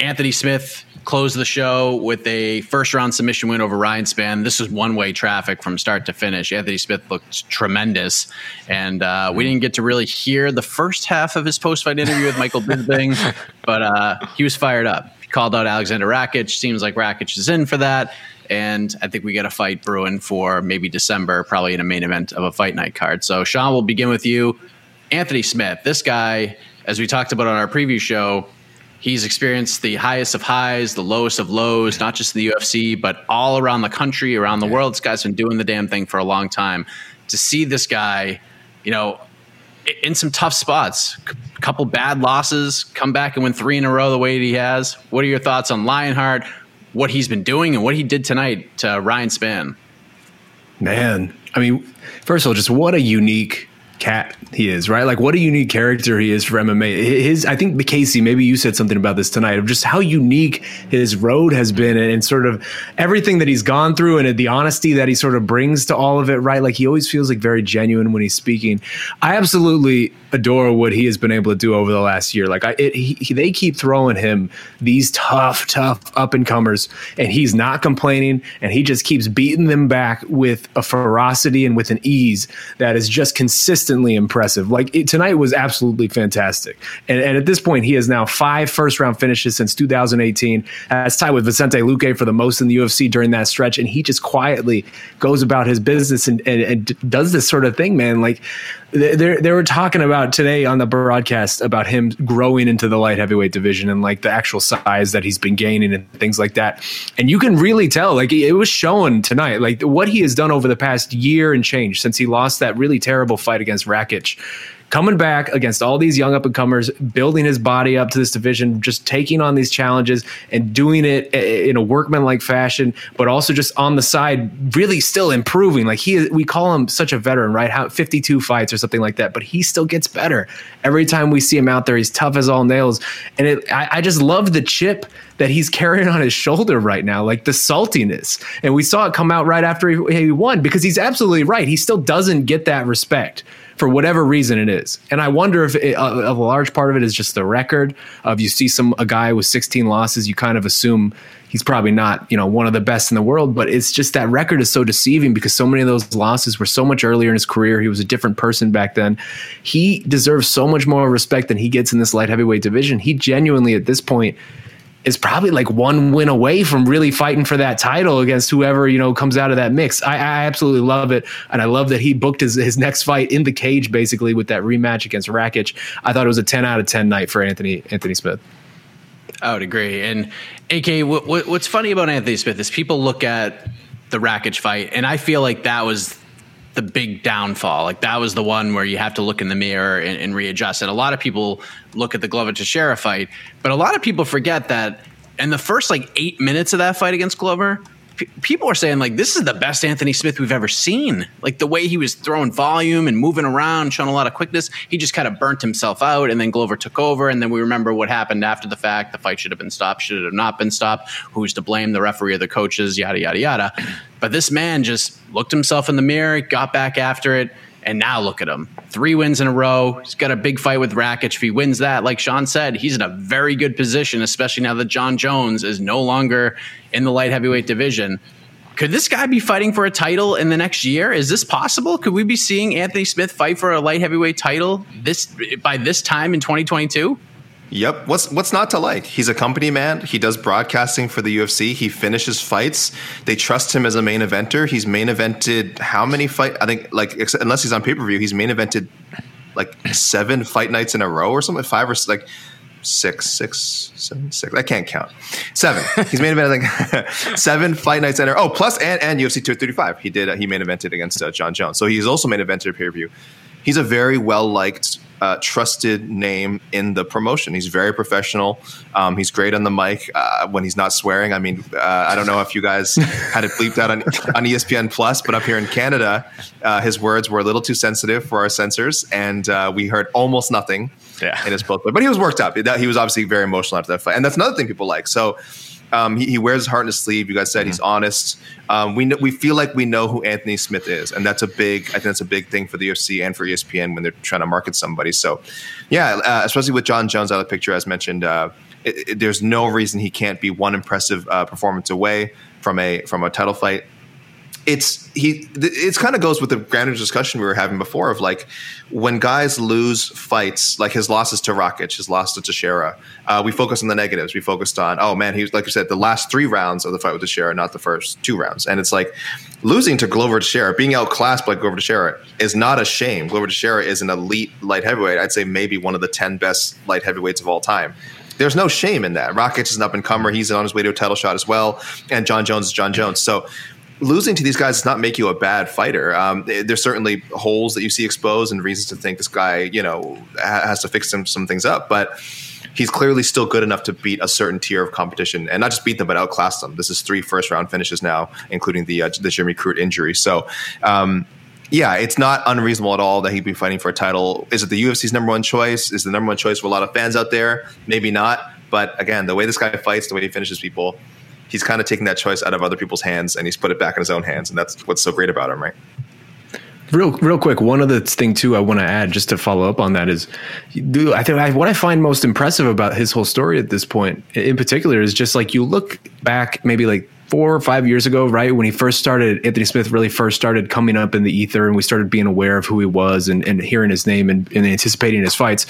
Anthony Smith closed the show with a first round submission win over Ryan Spann. This was one way traffic from start to finish. Anthony Smith looked tremendous. And uh, we didn't get to really hear the first half of his post fight interview with Michael Bisping, but uh, he was fired up. He called out Alexander Rakic. Seems like Rakic is in for that. And I think we get a fight brewing for maybe December, probably in a main event of a fight night card. So, Sean, we'll begin with you. Anthony Smith, this guy, as we talked about on our preview show, He's experienced the highest of highs, the lowest of lows, not just in the UFC, but all around the country, around the yeah. world. This guy's been doing the damn thing for a long time. To see this guy, you know, in some tough spots, a couple bad losses, come back and win three in a row the way he has. What are your thoughts on Lionheart, what he's been doing, and what he did tonight to Ryan Spann? Man, I mean, first of all, just what a unique cat he is, right? Like what a unique character he is for MMA. His, I think, Casey, maybe you said something about this tonight of just how unique his road has been and, sort of everything that he's gone through and the honesty that he sort of brings to all of it, right? Like he always feels like very genuine when he's speaking. I absolutely adore what he has been able to do over the last year. Like I, it, he, they keep throwing him these tough, tough up and comers, and he's not complaining, and he just keeps beating them back with a ferocity and with an ease that is just consistently impressive. Like it, tonight was absolutely fantastic, and, and at this point, he has now five first round finishes since 2018. That's tied with Vicente Luque for the most in the UFC during that stretch, and he just quietly goes about his business and, and, and does this sort of thing, man. Like they they were talking about today on the broadcast about him growing into the light heavyweight division and like the actual size that he's been gaining and things like that. And you can really tell, like it was shown tonight, like what he has done over the past year and change since he lost that really terrible fight against Rakic coming back against all these young up and comers, building his body up to this division, just taking on these challenges and doing it eh, eh, in a workmanlike fashion, but also just on the side, really still improving. Like he, we call him such a veteran, right? How 52 fights or something like that, but he still gets better every time we see him out there. He's tough as all nails, and it, I, I just love the chip that he's carrying on his shoulder right now, like the saltiness. And we saw it come out right after he, he won because he's absolutely right. He still doesn't get that respect for whatever reason it is. And I wonder if it, a large part of it is just the record of you see some a guy with 16 losses, you kind of assume he's probably not, you know, one of the best in the world, but it's just that record is so deceiving because so many of those losses were so much earlier in his career. He was a different person back then. He deserves so much more respect than he gets in this light heavyweight division. He genuinely at this point is probably like one win away from really fighting for that title against whoever you know comes out of that mix. I, I, absolutely love it, and I love that he booked his his next fight in the cage basically with that rematch against Rakic. I thought it was a ten out of ten night for Anthony Anthony Smith. I would agree. And AK, what, what, what's funny about Anthony Smith is people look at the Rakic fight, and I feel like that was the big downfall. Like that was the one where you have to look in the mirror and, and readjust. And a lot of people look at the Glover Teixeira fight, but a lot of people forget that in the first like eight minutes of that fight against Glover, people are saying like this is the best Anthony Smith we've ever seen. Like the way he was throwing volume and moving around, showing a lot of quickness. He just kind of burnt himself out, and then Glover took over. And then we remember what happened after the fact. The fight should have been stopped. Should it have not been stopped? Who's to blame? The referee or the coaches? Yada yada yada. But this man just looked himself in the mirror, got back after it. And now look at him. Three wins in a row. He's got a big fight with Rakic. If he wins that, like Sean said, he's in a very good position, especially now that Jon Jones is no longer in the light heavyweight division. Could this guy be fighting for a title in the next year? Is this possible? Could we be seeing Anthony Smith fight for a light heavyweight title this by this time in 2022? Yep. What's what's not to like? He's a company man. He does broadcasting for the UFC. He finishes fights. They trust him as a main eventer. He's main evented how many fight? I think like unless he's on pay per view, he's main evented like seven fight nights in a row or something. Five or like six, six, seven, six. I can't count. Seven. He's main evented like seven fight nights in a row. Oh, plus and and UFC 235. He did. Uh, he main evented against uh, Jon Jones. So he's also main evented pay per view. He's a very well liked uh, trusted name in the promotion. He's very professional. Um, he's great on the mic uh, when he's not swearing. I mean, uh, I don't know if you guys had it bleeped out on, on ESPN Plus, but up here in Canada, uh, his words were a little too sensitive for our censors, and uh, we heard almost nothing Yeah. in his post. But he was worked up. He was obviously very emotional after that fight, and that's another thing people like. So. Um, he, he wears his heart in his sleeve. You guys said he's honest. Um, we kn- we feel like we know who Anthony Smith is, and that's a big. I think that's a big thing for the UFC and for ESPN when they're trying to market somebody. So, yeah, uh, especially with Jon Jones out of the picture, as mentioned, uh, it, it- there's no reason he can't be one impressive uh, performance away from a from a title fight it's he it's kind of goes with the grander discussion we were having before of like when guys lose fights like his losses to Rakic, his loss to Teixeira, uh, we focus on the negatives. We focused on oh man, he was like you said the last three rounds of the fight with Teixeira, not the first two rounds, and it's like losing to Glover Teixeira, being outclassed by Glover Teixeira is not a shame. Glover Teixeira is an elite light heavyweight. I'd say maybe one of the ten best light heavyweights of all time. There's no shame in that. Rakic is an up and comer. He's on his way to a title shot as well, and Jon Jones is Jon Jones. So losing to these guys does not make you a bad fighter. Um, there's certainly holes that you see exposed and reasons to think this guy, you know, has to fix some some things up, but. He's clearly still good enough to beat a certain tier of competition, and not just beat them, but outclass them. This is three first round finishes now, including the uh, the Jimmy Crute injury. So, um, yeah, it's not unreasonable at all that he'd be fighting for a title. Is it the UFC's number one choice? Is the number one choice for a lot of fans out there? Maybe not. But again, the way this guy fights, the way he finishes people, he's kind of taking that choice out of other people's hands and he's put it back in his own hands. And that's what's so great about him, right? Real, real quick. One other thing too, I want to add just to follow up on that is, dude, I think I, what I find most impressive about his whole story at this point, in particular, is just like you look back, maybe like four or five years ago, right when he first started, Anthony Smith really first started coming up in the ether, and we started being aware of who he was and, and hearing his name and, and anticipating his fights.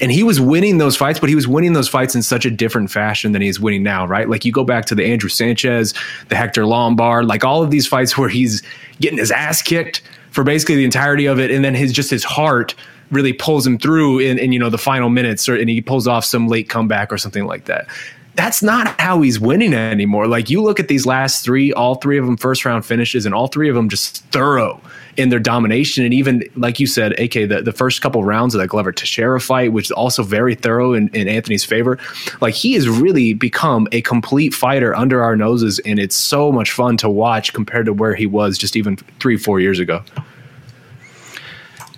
And he was winning those fights, but he was winning those fights in such a different fashion than he's winning now, right? Like you go back to the Andrew Sanchez, the Hector Lombard, like all of these fights where he's getting his ass kicked for basically the entirety of it, and then his just his heart really pulls him through in, in you know the final minutes, or and he pulls off some late comeback or something like that. That's not how he's winning anymore. Like you look at these last three, all three of them first round finishes, and all three of them just thorough in their domination. And even like you said, AK, the, the first couple rounds of that Glover Teixeira fight, which is also very thorough in, in Anthony's favor. Like he has really become a complete fighter under our noses, and it's so much fun to watch compared to where he was just even three, four years ago.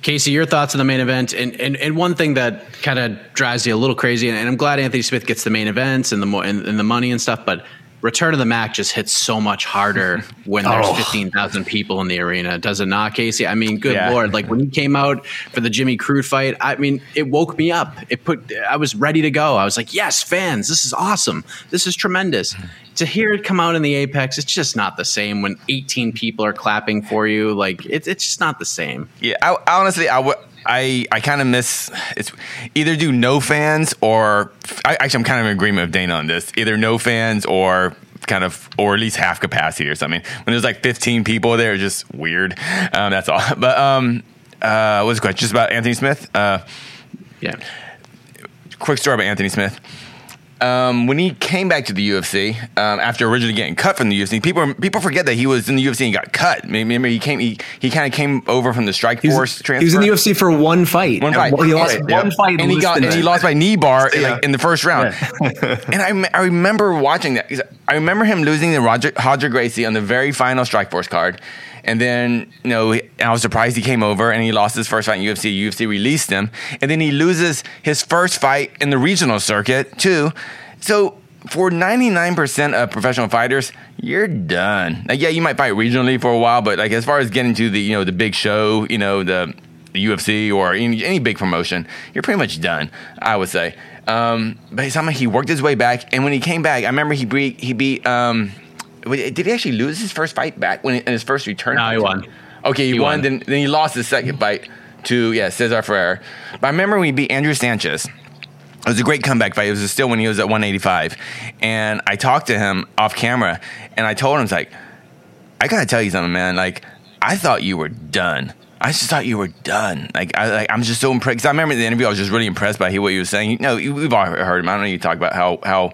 Casey, your thoughts on the main event, and and, and one thing that kind of drives you a little crazy, and, and I'm glad Anthony Smith gets the main events and the mo- and, and the money and stuff, but Return of the Mac just hits so much harder when there's Oh. 15,000 people in the arena, does it not, Casey? I mean, good Yeah. lord! Like when he came out for the Jimmy Crute fight, I mean, it woke me up. It put I was ready to go. I was like, yes, fans, this is awesome. This is tremendous. Hmm. To hear it come out in the Apex, it's just not the same when 18 people are clapping for you. Like it's it's just not the same. Yeah, I, I honestly, I would. I, I kind of miss it's either do no fans or I, actually I'm kind of in agreement with Dana on this. Either no fans or kind of or at least half capacity or something. When there's like 15 people there it's just weird. Um, that's all. But um uh what's the question? Just about Anthony Smith? Uh Yeah. quick story about Anthony Smith. Um, when he came back to the UFC um, after originally getting cut from the UFC, people people forget that he was in the UFC and got cut. Remember, he came he, he kind of came over from the Strike He was, Force he was in the UFC for one fight. One fight. He lost Right, one fight, and he got and he lost by knee bar Yeah. like in the first round. and I, I remember watching that. I remember him losing to Roger Roger Gracie on the very final Strikeforce card. And then, you know, I was surprised he came over and he lost his first fight in UFC. UFC released him. And then he loses his first fight in the regional circuit, too. So for 99% of professional fighters, you're done. Like, yeah, you might fight regionally for a while, but like as far as getting to the, you know, the big show, you know, the, the UFC or any, any big promotion, you're pretty much done, I would say. Um, but somehow he worked his way back, and when he came back, I remember he beat he beat. Um, did he actually lose his first fight back when in his first return? No, he won. Okay, he, He won. won. Then then he lost his second fight to yeah Cezar Ferreira. But I remember when he beat Andrew Sanchez. It was a great comeback fight. It was still when he was at 185, and I talked to him off camera, and I told him, "It's like, I gotta tell you something, man. Like, I thought you were done. I just thought you were done. Like, I, like I'm just so impressed. Cause I remember in the interview, I was just really impressed by what he was saying. You know, you- we've all heard him. I don't know. You talk about how how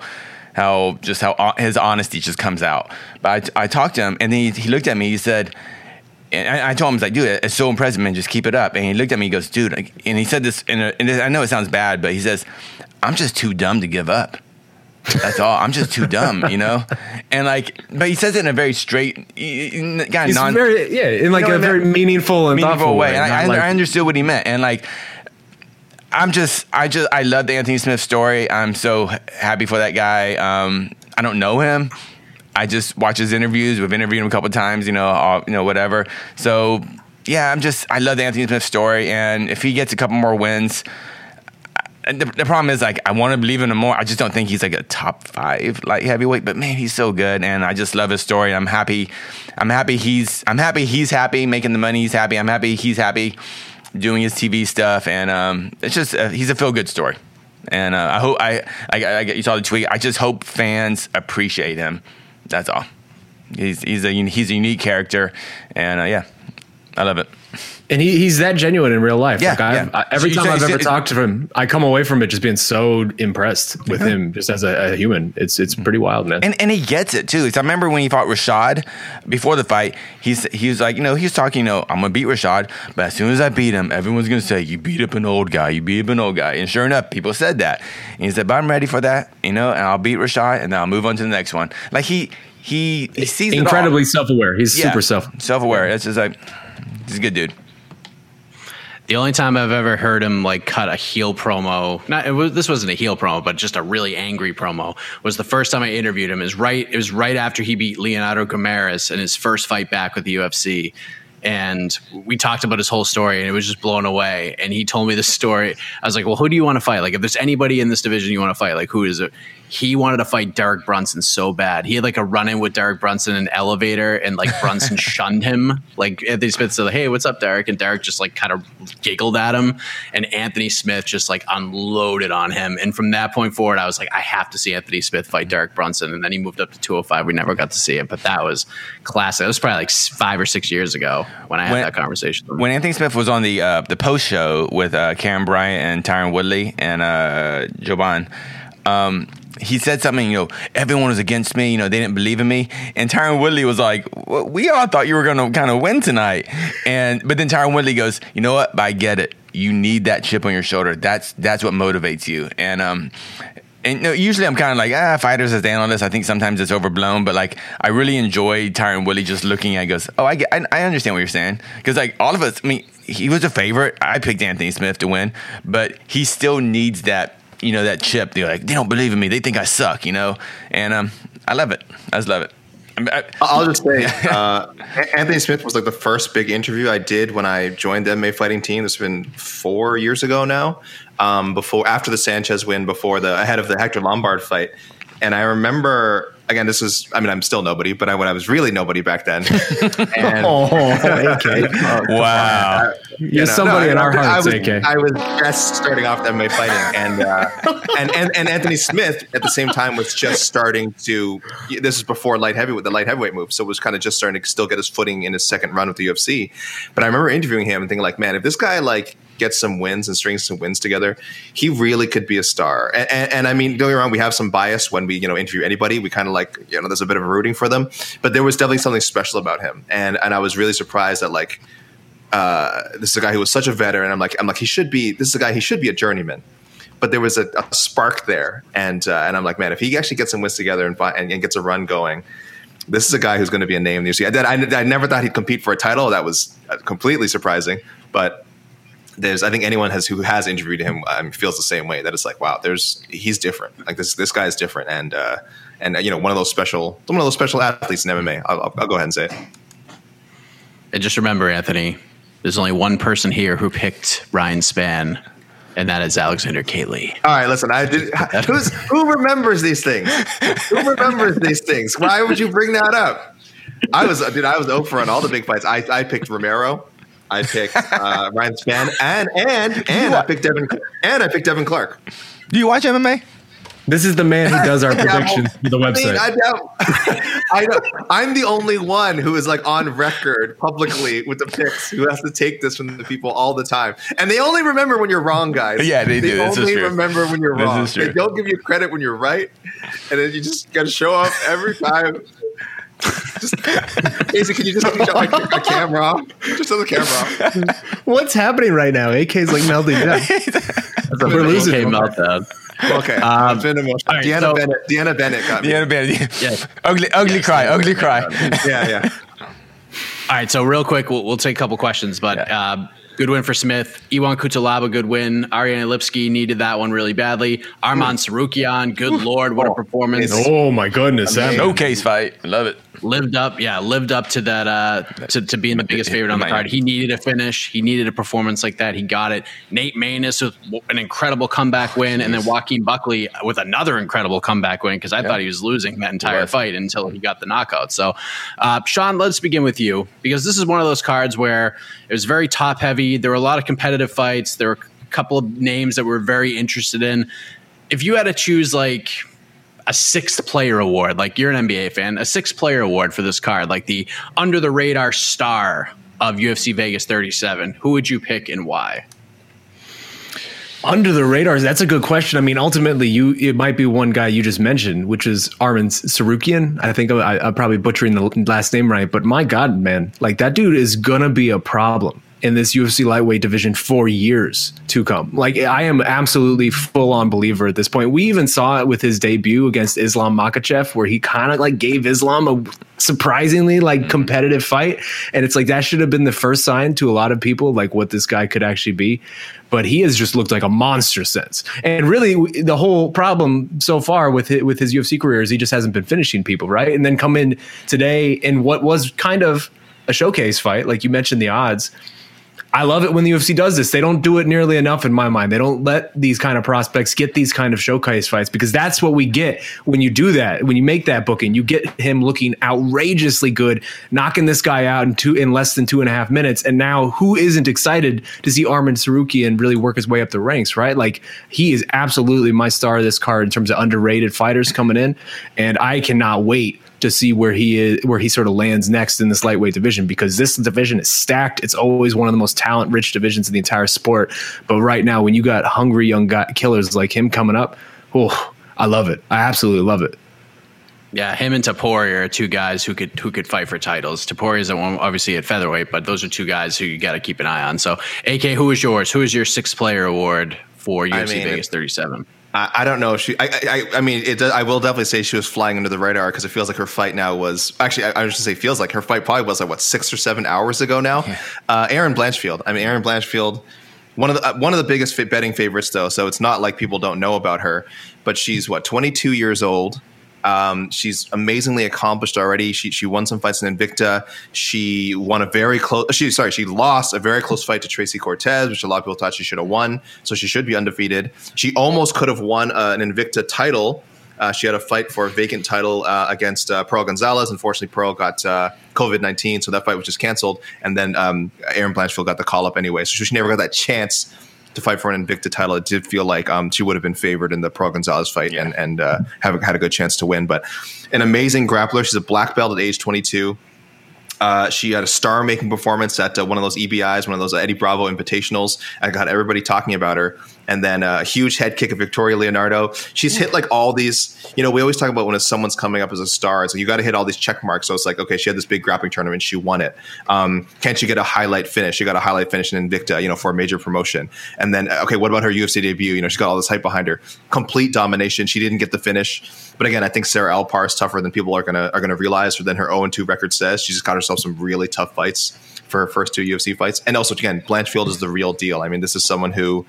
how just how his honesty just comes out. But I, I talked to him, and then he, he looked at me. He said, and I, I told him, I was like, dude, it's so impressive, man. Just keep it up. And he looked at me, he goes, dude, and he said this, and, I know it sounds bad, but he says, I'm just too dumb to give up. That's all. I'm just too dumb, you know. And like, but he says it in a very straight, kind of non, very yeah, in like a very meant? meaningful and meaningful thoughtful way. way. And I, like- I understood what he meant. And like, I'm just, I just, I love the Anthony Smith story. I'm so happy for that guy. Um, I don't know him. I just watch his interviews. We've interviewed him a couple times, you know, all, you know, whatever. So yeah, I'm just, I love the Anthony Smith story. And if he gets a couple more wins, the, the problem is like I want to believe in him more. I just don't think he's like a top five light heavyweight. But man, he's so good, and I just love his story. I'm happy. I'm happy he's. I'm happy he's happy making the money. He's happy. I'm happy he's happy doing his TV stuff, and um, it's just uh, he's a feel good story. And uh, I hope I, I, I you saw the tweet. I just hope fans appreciate him. That's all. He's he's a he's a unique character, and uh, yeah, I love it. And he, he's that genuine in real life. Yeah, like I've, yeah. I, every So time say- I've ever say- talked to him, I come away from it just being so impressed with him, just as a, a human. It's it's mm-hmm. pretty wild, man. And and he gets it too. So I remember when he fought Rashad before the fight, he's he was like, you know, he was talking, you know, I'm gonna beat Rashad, but as soon as I beat him, everyone's gonna say, You beat up an old guy, you beat up an old guy. And sure enough, people said that. And he said, But I'm ready for that, you know, and I'll beat Rashad and then I'll move on to the next one. Like he he he sees it all. Incredibly self aware. He's Yeah, super self. self-aware. It's just like he's a good dude. The only time I've ever heard him like cut a heel promo, not was, this wasn't a heel promo, but just a really angry promo, was the first time I interviewed him. Is right, it was right after he beat Leonardo Guimarães in his first fight back with the UFC, and we talked about his whole story, and it was just blown away. And he told me this story. I was like, "Well, who do you want to fight? Like, if there's anybody in this division you want to fight, like, who is it?" He wanted to fight Derek Brunson so bad. He had like a run in with Derek Brunson in an elevator, and like Brunson shunned him. Like Anthony Smith said, "Hey, what's up, Derek?" And Derek just like kind of giggled at him, and Anthony Smith just like unloaded on him. And from that point forward, I was like, I have to see Anthony Smith fight Derek Brunson. And then he moved up to 205. We never got to see it, but that was classic. That was probably like five or six years ago when I had When- that conversation. When Anthony Smith was on the uh, the post show with uh, Karyn Bryant and Tyron Woodley and uh, Joban, um, he said something. You know, everyone was against me. You know, they didn't believe in me. And Tyron Woodley was like, well, "We all thought you were going to kind of win tonight." And but then Tyron Woodley goes, "You know what? I get it. You need that chip on your shoulder. That's that's what motivates you." And um, and no, usually I'm kind of like, ah, fighters as analysts. I think sometimes it's overblown, but like, I really enjoy Tyron Woodley just looking at goes, oh, I, get, I, I understand what you're saying. Because like all of us, I mean, he was a favorite. I picked Anthony Smith to win, but he still needs that, you know, that chip. They're like, they don't believe in me. They think I suck, you know? And um, I love it. I just love it. I mean, I, I'll just say, uh, Anthony Smith was like the first big interview I did when I joined the MMA fighting team. This has been four years ago now. Um, before, after the Sanchez win, before the ahead of the Hector Lombard fight, and I remember again. This was, I mean, I'm still nobody, but I, when I was really nobody back then. and, okay. wow. You're know, somebody no, in I- our I hearts, was, AK. I was just starting off MMA fighting, and, uh, and and and Anthony Smith at the same time was just starting to. This is before light heavyweight, the light heavyweight move, so it was kind of just starting to still get his footing in his second run with the UFC. But I remember interviewing him and thinking, like, man, if this guy like gets some wins and strings some wins together, he really could be a star. And, and, and I mean, don't get me wrong, we have some bias when we you know interview anybody. We kind of like you know, there's a bit of a rooting for them, but there was definitely something special about him, and and I was really surprised that like uh, this is a guy who was such a veteran. I'm like, I'm like, he should be. This is a guy. He should be a journeyman. But there was a, a spark there, and uh, and I'm like, man, if he actually gets some wins together and, and, and gets a run going, this is a guy who's going to be a name in the I, I never thought he'd compete for a title. That was uh, completely surprising. But there's, I think anyone has who has interviewed him um, feels the same way. That it's like, wow, there's he's different. Like this this guy is different, and uh, and you know one of those special one of those special athletes in MMA. I'll, I'll, go ahead and say it. And just remember, Anthony, there's only one person here who picked Ryan Spann, and that is Alexander K. Lee. All right, listen. I did. Who's, who remembers these things? Who remembers these things? Why would you bring that up? I was, dude. I was over on all the big fights. I, I picked Romero. I picked uh, Ryan Spann, and and and I picked Devin, and I picked Devin Clark. Do you watch MMA? This is the man who does our predictions for the I mean, website. I doubt, I know, I'm the only one who is like on record publicly with the picks who has to take this from the people all the time, and they only remember when you're wrong, guys. Yeah, they do. This is only true. remember when you're This wrong. is true. They don't give you credit when you're right, and then you just got to show up every time. Casey, can you just shut my, my camera off? Just on the camera off. What's happening right now? AK's like melting down. We're losing Okay, meltdown. Okay. I've been emotional. right, Deanna so- Bennett. Deanna Bennett got me. Yeah, yeah, Yeah. ugly, ugly cry, ugly cry. Yeah, yeah. All right, so real quick, we'll, we'll take a couple questions, but uh, good win for Smith. Ion Cutelaba, good win. Ariane Lipski needed that one really badly. Arman Tsarukyan, good lord, what a performance! Oh my goodness. that- Showcase fight, I love it. Lived up, yeah, lived up to that uh to, to being the biggest favorite on the card. He needed a finish. He needed a performance like that. He got it. Nate Maness with an incredible comeback win, and then Joaquin Buckley with another incredible comeback win because I thought he was losing that entire fight until he got the knockout. So, uh, Sean, let's begin with you because this is one of those cards where it was very top heavy. There were a lot of competitive fights. There were a couple of names that we're very interested in. If you had to choose like a sixth player award. Like you're an NBA fan, a sixth player award for this card, like the under the radar star of UFC Vegas 37. Who would you pick and why? Under the radars, that's a good question. I mean, ultimately, you it might be one guy you just mentioned, which is Armin Tsarukyan. I think I, I'm probably butchering the last name right, but my God, man, like that dude is gonna be a problem in this UFC lightweight division for years to come. Like I am absolutely full on believer at this point. We even saw it with his debut against Islam Makhachev, where he kind of like gave Islam a surprisingly like mm-hmm. competitive fight, and it's like that should have been the first sign to a lot of people like what this guy could actually be. But he has just looked like a monster since, and really the whole problem so far with his, with his UFC career is he just hasn't been finishing people right, and then come in today in what was kind of a showcase fight, like you mentioned the odds. I love it when the UFC does this. They don't do it nearly enough in my mind. They don't let these kind of prospects get these kind of showcase fights because that's what we get when you do that. When you make that booking, you get him looking outrageously good, knocking this guy out in two in less than two and a half minutes. And now, who isn't excited to see Armin Tsarukyan really work his way up the ranks? Right? Like he is absolutely my star of this card in terms of underrated fighters coming in, and I cannot wait to see where he is where he sort of lands next in this lightweight division because this division is stacked it's always one of the most talent rich divisions in the entire sport but right now when you got hungry young guy, killers like him coming up oh i love it i absolutely love it Yeah, him and Topuria are two guys who could who could fight for titles. Topuria's at one, obviously at featherweight, but those are two guys who you got to keep an eye on. So, AK, who is yours? Who is your sixth player award for UFC mean, Vegas 37? I, I don't know if she. I, I, I mean, it. does- I will definitely say she was flying under the radar because it feels like her fight now was actually. I, I was just say feels like her fight probably was like what six or seven hours ago now. Uh, Erin Blanchfield. I mean, Erin Blanchfield. One of the uh, one of the biggest betting favorites though, so it's not like people don't know about her. But she's what 22 years old. Um, she's amazingly accomplished already. She she won some fights in Invicta. She won a very close. She sorry, she lost a very close fight to Tracy Cortez, which a lot of people thought she should have won. So she should be undefeated. She almost could have won uh, an Invicta title. Uh, she had a fight for a vacant title uh, against uh, Pearl Gonzalez. Unfortunately, Pearl got uh, COVID nineteen, so that fight was just canceled. And then um, Erin Blanchfield got the call up anyway, so she never got that chance to fight for an Invicta title. It did feel like um, she would have been favored in the Pearl Gonzalez fight and and uh, have had a good chance to win. But an amazing grappler. She's a black belt at age twenty two. Uh, she had a star-making performance at uh, one of those EBIs, one of those uh, Eddie Bravo Invitationals. I got everybody talking about her, and then uh, a huge head kick of Victoria Leonardo. She's hit like all these. You know, we always talk about when someone's coming up as a star. It's like you got to hit all these check marks. So it's like, okay, she had this big grappling tournament, she won it. Um, can't she get a highlight finish? She got a highlight finish in Invicta, you know, for a major promotion. And then, uh, okay, what about her UFC debut? You know, she's got all this hype behind her. Complete domination. She didn't get the finish, but again, I think Sarah Alpar is tougher than people are gonna are gonna realize, or than her 0 2 record says. She just got herself some really tough fights for her first two UFC fights. And also, again, Blanchfield is the real deal. I mean, this is someone who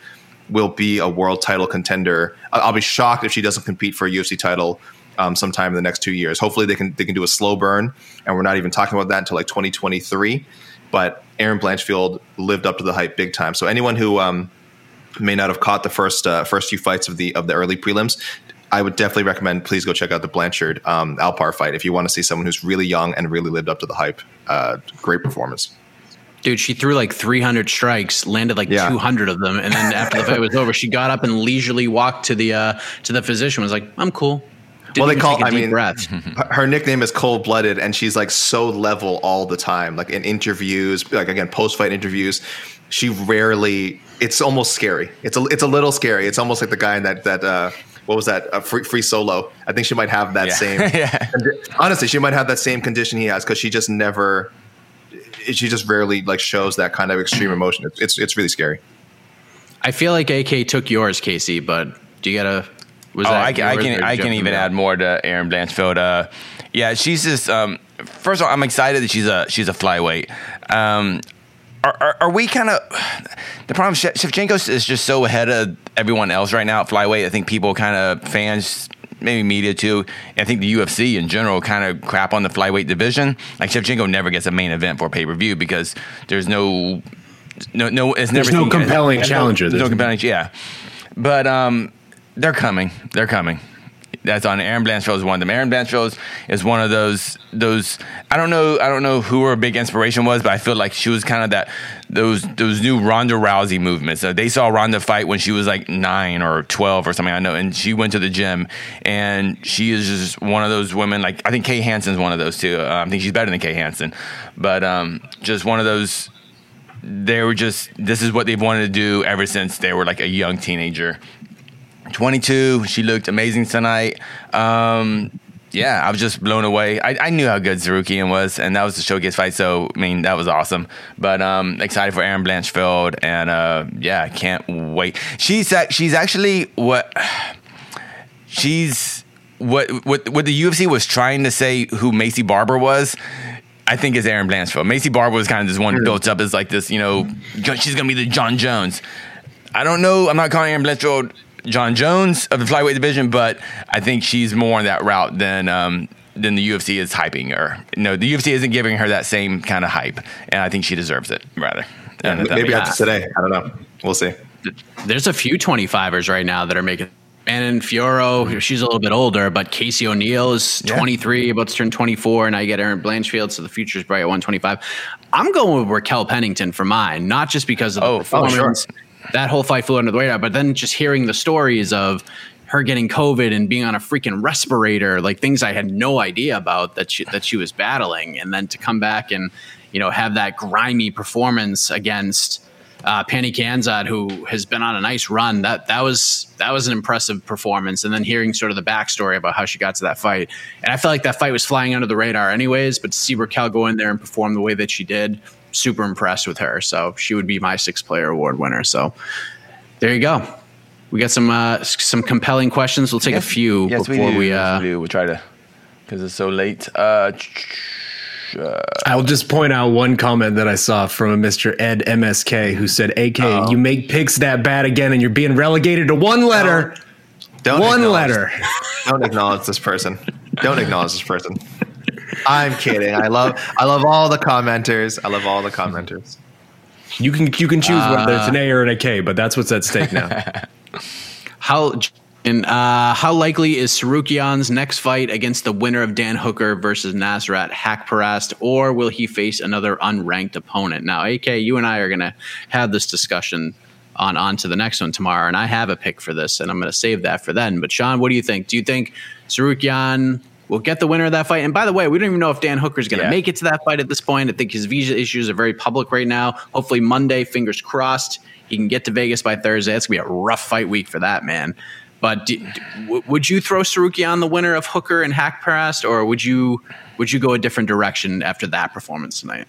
will be a world title contender. I'll be shocked if she doesn't compete for a UFC title um, sometime in the next two years. Hopefully, they can they can do a slow burn, and we're not even talking about that until like 2023. But Erin Blanchfield lived up to the hype big time. So anyone who um, may not have caught the first uh, first few fights of the of the early prelims. I would definitely recommend. Please go check out the Blanchard um, Alpar fight if you want to see someone who's really young and really lived up to the hype. Uh, great performance. Dude, she threw like 300 strikes, landed like Yeah. 200 of them, and then after the fight was over, she got up and leisurely walked to the uh, to the physician. Was like, "I'm cool." Didn't well, they call. I mean, breath. her- her nickname is cold blooded, and she's like so level all the time. Like in interviews, like again, post fight interviews, she rarely. It's almost scary. It's a. It's a little scary. It's almost like the guy in that that. Uh, what was that? A free, free solo. I think she might have that Yeah. same. Yeah. Honestly, she might have that same condition he has because she just never. She just rarely like shows that kind of extreme emotion. It's it's, it's really scary. I feel like AK took yours, Casey, but do you get a? Was Oh, that I can, I can, I can even in? add more to Erin Blanchfield. Uh, yeah, she's just. Um, first of all, I'm excited that she's a she's a flyweight. Um, are, are, are we kind of the problem? Shevchenko is just so ahead of everyone else right now at flyweight. I think people kind of fans, maybe media too. I think the UFC in general kind of crap on the flyweight division. Like Shevchenko never gets a main event for pay per view because there's no. No, no, it's never there's no- compelling challenger. There's no There's- compelling, yeah. But um, they're coming. They're coming. That's on Erin Blanchfield is one of them. Erin Blanchfield is one of those those. I don't know. I don't know who her big inspiration was, but I feel like she was kind of that those those new Ronda Rousey movements. Uh, they saw Ronda fight when she was like nine or twelve or something. I know, and she went to the gym, and she is just one of those women. Like I think Kay Hansen's one of those too. Uh, I think she's better than Kay Hansen, but um, just one of those they were just this is what they've wanted to do ever since they were like a young teenager 22 she looked amazing tonight um yeah i was just blown away i, I knew how good Tsarukyan was and that was the showcase fight so i mean that was awesome but um excited for erin blanchfield and uh yeah i can't wait she's she's actually what she's what what what the UFC was trying to say who Maycee Barber was. I think is Erin Blanchfield. Maycee Barber was kind of this one built up as like this, you know, she's gonna be the Jon Jones. I don't know. I'm not calling Erin Blanchfield Jon Jones of the flyweight division, but I think she's more on that route than um, than the UFC is hyping her. No, the UFC isn't giving her that same kind of hype, and I think she deserves it rather. And that Maybe makes- after today. I don't know. We'll see. There's a few 25ers right now that are making. And Fiorot, she's a little bit older, but Casey O'Neill is Yeah. 23, about to turn 24, and I get Erin Blanchfield, so the future's bright at 125. I'm going with Raquel Pennington for mine, not just because of the Oh, oh, sure. That whole fight flew under the radar, but then just hearing the stories of her getting COVID and being on a freaking respirator, like things I had no idea about that she, that she was battling, and then to come back and you know have that grimy performance against uh, Pannie Kianzad, who has been on a nice run. That that was that was an impressive performance. And then hearing sort of the backstory about how she got to that fight, and I felt like that fight was flying under the radar anyways. But to see Raquel go in there and perform the way that she did, super impressed with her. So she would be my six player award winner. So there you go. We got some uh, some compelling questions. We'll take a few Yes, before we do. we. Uh, we do. We'll try to because it's so late. Uh, I'll just point out one comment that I saw from a Mr. Ed MSK who said, AK, you make picks that bad again and you're being relegated to one letter. Don't one letter. Don't acknowledge this person. Don't acknowledge this person. I'm kidding. I love I love all the commenters. I love all the commenters. You can you can choose whether it's an A or an AK, but that's what's at stake now. How and uh, how likely is Tsarukyan's next fight against the winner of Dan Hooker versus Nasrat Haqparast, or will he face another unranked opponent? Now, AK, you and I are going to have this discussion on on to the next one tomorrow, and I have a pick for this, and I'm going to save that for then. But Sean, what do you think? Do you think Sarukian will get the winner of that fight? And by the way, we don't even know if Dan Hooker is going to Yeah. make it to that fight at this point. I think his visa issues are very public right now. Hopefully, Monday, fingers crossed, he can get to Vegas by Thursday. That's going to be a rough fight week for that man. But do, do- would you throw Tsarukyan the winner of Hooker and Hack Haqparast, or would you would you go a different direction after that performance tonight?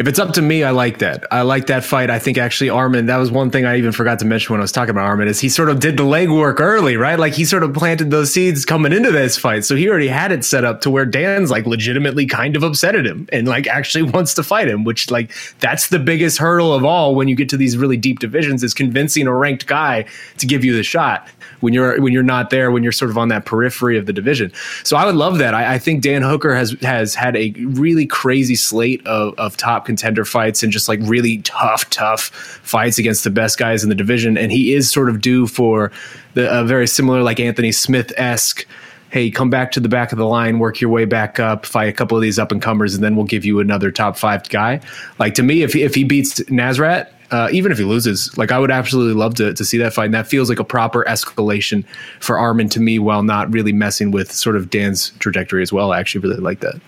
If it's up to me, I like that. I like that fight. I think actually Armin, that was one thing I even forgot to mention when I was talking about Armin, is he sort of did the legwork early, right? Like he sort of planted those seeds coming into this fight. So he already had it set up to where Dan's like legitimately kind of upset at him and like actually wants to fight him, which like that's the biggest hurdle of all when you get to these really deep divisions is convincing a ranked guy to give you the shot when you're when you're not there when you're sort of on that periphery of the division. So I would love that. I, I think Dan Hooker has has had a really crazy slate of, of top contender fights and just like really tough, tough fights against the best guys in the division, and he is sort of due for the a very similar like Anthony Smith esque. Hey, come back to the back of the line, work your way back up, fight a couple of these up and comers, and then we'll give you another top five guy. Like to me, if if he beats Nasrat, uh, even if he loses, like I would absolutely love to, to see that fight. And that feels like a proper escalation for Armin to me while not really messing with sort of Dan's trajectory as well. I actually really like that.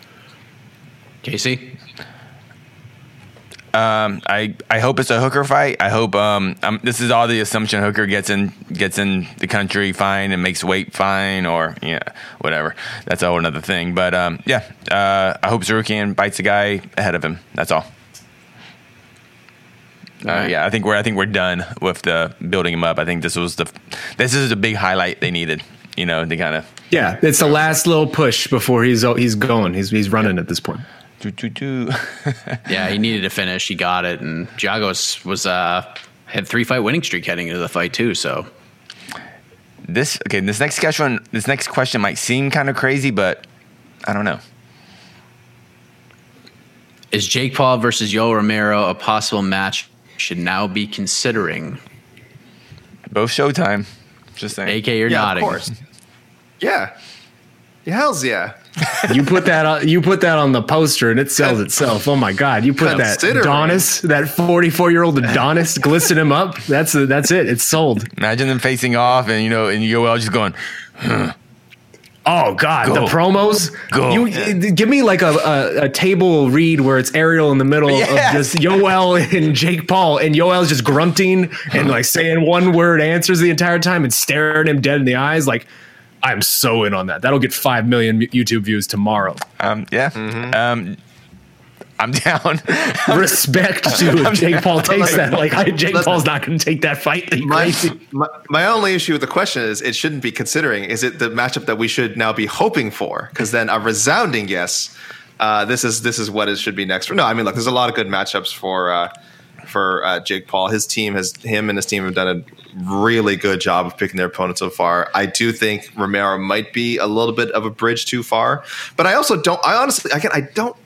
Casey, Um, I I hope it's a Hooker fight. I hope um, um this is all the assumption Hooker gets in gets in the country fine and makes weight fine or yeah whatever. That's a whole another thing. But um, yeah, uh, I hope Tsarukyan bites a guy ahead of him. That's all. Uh, yeah, I think we're I think we're done with the building him up. I think this was the this is the big highlight they needed. You know, to kind of Yeah, it's the last little push before he's he's going. He's he's running at this point. do do do. Yeah, he needed to finish. He got it, and Giagos was uh had three fight winning streak heading into the fight too. So this okay. This next question, this next question might seem kind of crazy, but I don't know. is Jake Paul versus Yo Romero a possible match? Should now be considering. Both Showtime. Just saying. AK, you're Yeah, nodding. of course. Yeah. Yeah, Hell's yeah. You put that on, you put that on the poster and it sells itself. Oh my god! You put that Adonis, that forty-four year old Adonis, glisten him up. That's that's it. It's sold. Imagine them facing off, and you know, and Yoel just going. Oh god, Go. the promos. Go. You give me like a, a, a table read where it's Ariel in the middle Yeah. of just Yoel and Jake Paul, and Yoel's just grunting and like saying one word answers the entire time and staring him dead in the eyes. Like I'm so in on that. That'll get five million YouTube views tomorrow. Um, yeah. Um, I'm down. Respect to if Jake Paul takes that. Like I, Jake Listen. Paul's not going to take that fight. My, my, my only issue with the question is it shouldn't be considering. Is it the matchup that we should now be hoping for? Because then a resounding yes. Uh, this is this is what it should be next. No, I mean, look, there's a lot of good matchups for uh, for uh, Jake Paul. His team has him and his team have done a really good job of picking their opponents so far. I do think Romero might be a little bit of a bridge too far, but I also don't. I honestly, again, I don't.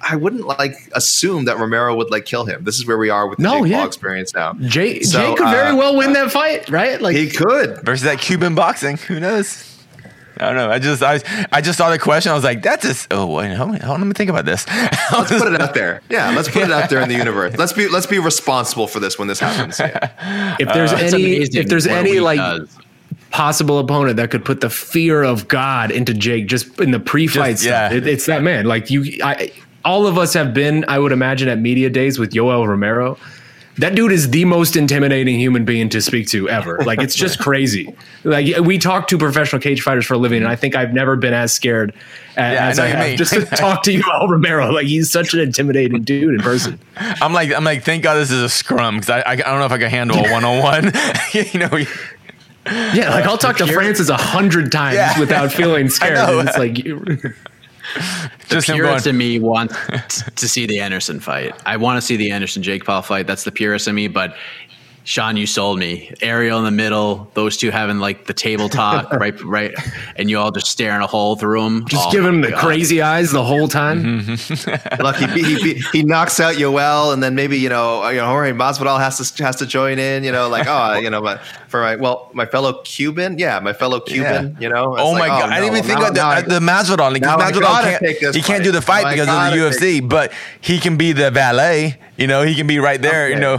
I wouldn't like assume that Romero would like kill him. This is where we are with the No, Jake yeah. Paul experience now. Jake, So, Jake could very uh, well win that fight, right? Like He could. Versus that Cuban boxing. Who knows? I don't know. I just I, I just saw the question. I was like, that's just oh wait, hold on, let me think about this. Let's put it out there. Yeah, let's put it out there in the universe. Let's be let's be responsible for this when this happens. Yeah. if there's It's any if there's any like does. possible opponent that could put the fear of God into Jake just in the pre-fight Just- stuff. yeah. It, it's that man. Like you, I, all of us have been, I would imagine, at media days with Yoel Romero. That dude is the most intimidating human being to speak to ever. Like it's just crazy. Like we talk to professional cage fighters for a living, and I think I've never been as scared as, Yeah, I as know I have mean. just to talk to Yoel Romero. Like he's such an intimidating dude in person. I'm like I'm like thank God this is a scrum because I, I I don't know if I can handle a one on one. You know. Yeah, like I'll talk to Francis a hundred times Yeah. without feeling scared. it's like you- Just going. in me wants to see the Anderson fight. I want to see the Anderson Jake Paul fight. That's the purist in me. But Shaun, you sold me. Ariel in the middle, those two having like the table talk, right, right, and Yoel just staring a hole through them. just give him the crazy eyes the whole time. Look, he, he, he, he knocks out Yoel, and then maybe you know, you know, Jorge Masvidal has to has to join in. You know, like oh, you know, but for my well, my fellow Cuban, yeah, my fellow Cuban. Yeah. You know, Oh like, my god! I didn't no, even think now- of the, now I- uh, the Masvidal. Like, 'cause now I Masvidal can't, take this he can't do the fight Now because of the gotta UFC, but he can be the valet. You know, he can be right there. You know,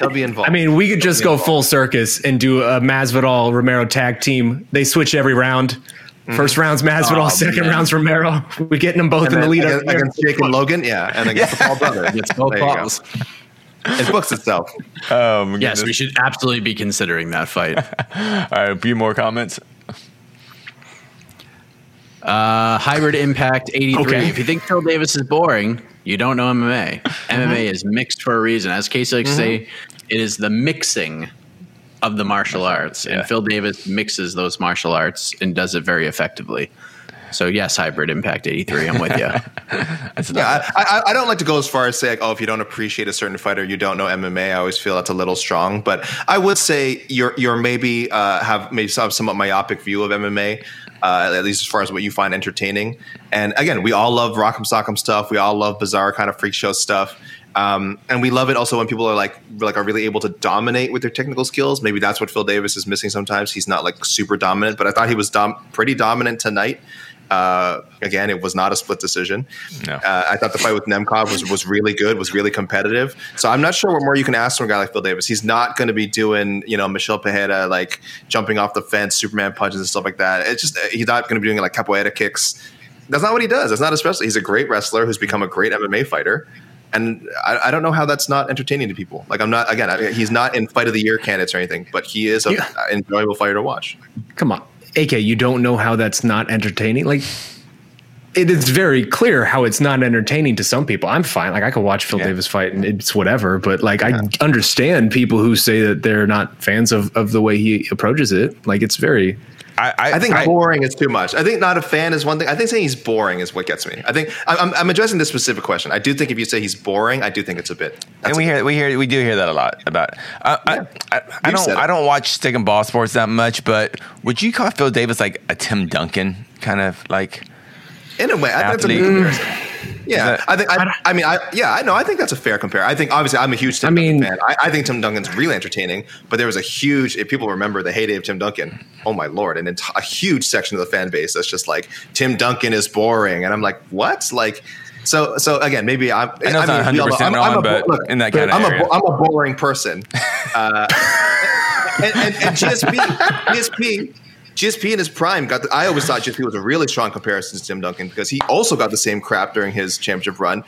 He'll be involved. I mean, we could just go full circus and do a Masvidal Romero tag team. They switch every round. Mm-hmm. First round's Masvidal, Oh, second man. round's Romero. We're getting them both and in the lead. against, against Jake and Logan, yeah, and against the Paul brother. It's both There you go. balls. It books itself. Oh, my Yes, goodness. we should absolutely be considering that fight. All right, a few more comments. Uh, Hybrid Impact 83. Okay. If you think Phil Davis is boring, you don't know MMA. MMA mm-hmm. is mixed for a reason. As Casey likes to say, it is the mixing of the martial arts. Yeah. And Phil Davis mixes those martial arts and does it very effectively. So, yes, Hybrid Impact 83. I'm with you. Yeah, I, I, I don't like to go as far as say like, oh, if you don't appreciate a certain fighter, you don't know MMA. I always feel that's a little strong, but I would say you're you're maybe uh, have maybe some somewhat myopic view of MMA. Uh, at least as far as what you find entertaining. And again, we all love Rock'em Sock'em stuff. We all love bizarre kind of freak show stuff. Um, and we love it also when people are like like are really able to dominate with their technical skills. Maybe that's what Phil Davis is missing sometimes. He's not like super dominant, but I thought he was dom- pretty dominant tonight. Uh, again, it was not a split decision. No. Uh, I thought the fight with Nemkov was, was really good, was really competitive. So I'm not sure what more you can ask from a guy like Phil Davis. He's not going to be doing, you know, Michel Pereira, like jumping off the fence, Superman punches and stuff like that. It's just, he's not going to be doing like capoeira kicks. That's not what he does. That's not especially. He's a great wrestler who's become a great MMA fighter. And I, I don't know how that's not entertaining to people. Like I'm not again, I, he's not in fight of the year candidates or anything, but he is an Yeah. enjoyable fighter to watch. Come on, AK, you don't know how that's not entertaining. Like, it is very clear how it's not entertaining to some people. I'm fine. Like, I could watch Phil Yeah. Davis fight and it's whatever. But like, I understand people who say that they're not fans of of the way he approaches it. Like, it's very. I, I, I think boring is too much. I think not a fan is one thing. I think saying he's boring is what gets me. I think I'm, I'm- I'm addressing this specific question. I do think if you say he's boring, I do think it's a bit. and that's we a- hear we hear we do hear that a lot about. Uh, I, I, I don't. I don't watch stick and ball sports that much, but would you call Phil Davis like a Tim Duncan kind of like? In a way, I think that's a good comparison. Yeah, that- I think. I, I mean, I yeah, I know. I think that's a fair compare. I think obviously I'm a huge Tim I mean- Duncan fan. I, I think Tim Duncan's really entertaining. But there was a huge. If people remember the heyday of Tim Duncan, oh my lord, and enti- a huge section of the fan base that's just like Tim Duncan is boring, and I'm like, what? Like. So, so again, maybe I'm. I know it's not we all 100% I'm- I'm on, a- but in that kinda I'm area. A, I'm a boring person. Uh, and, and, and GSP, GSP, GSP in his prime got. The, I always thought GSP was a really strong comparison to Tim Duncan because he also got the same crap during his championship run.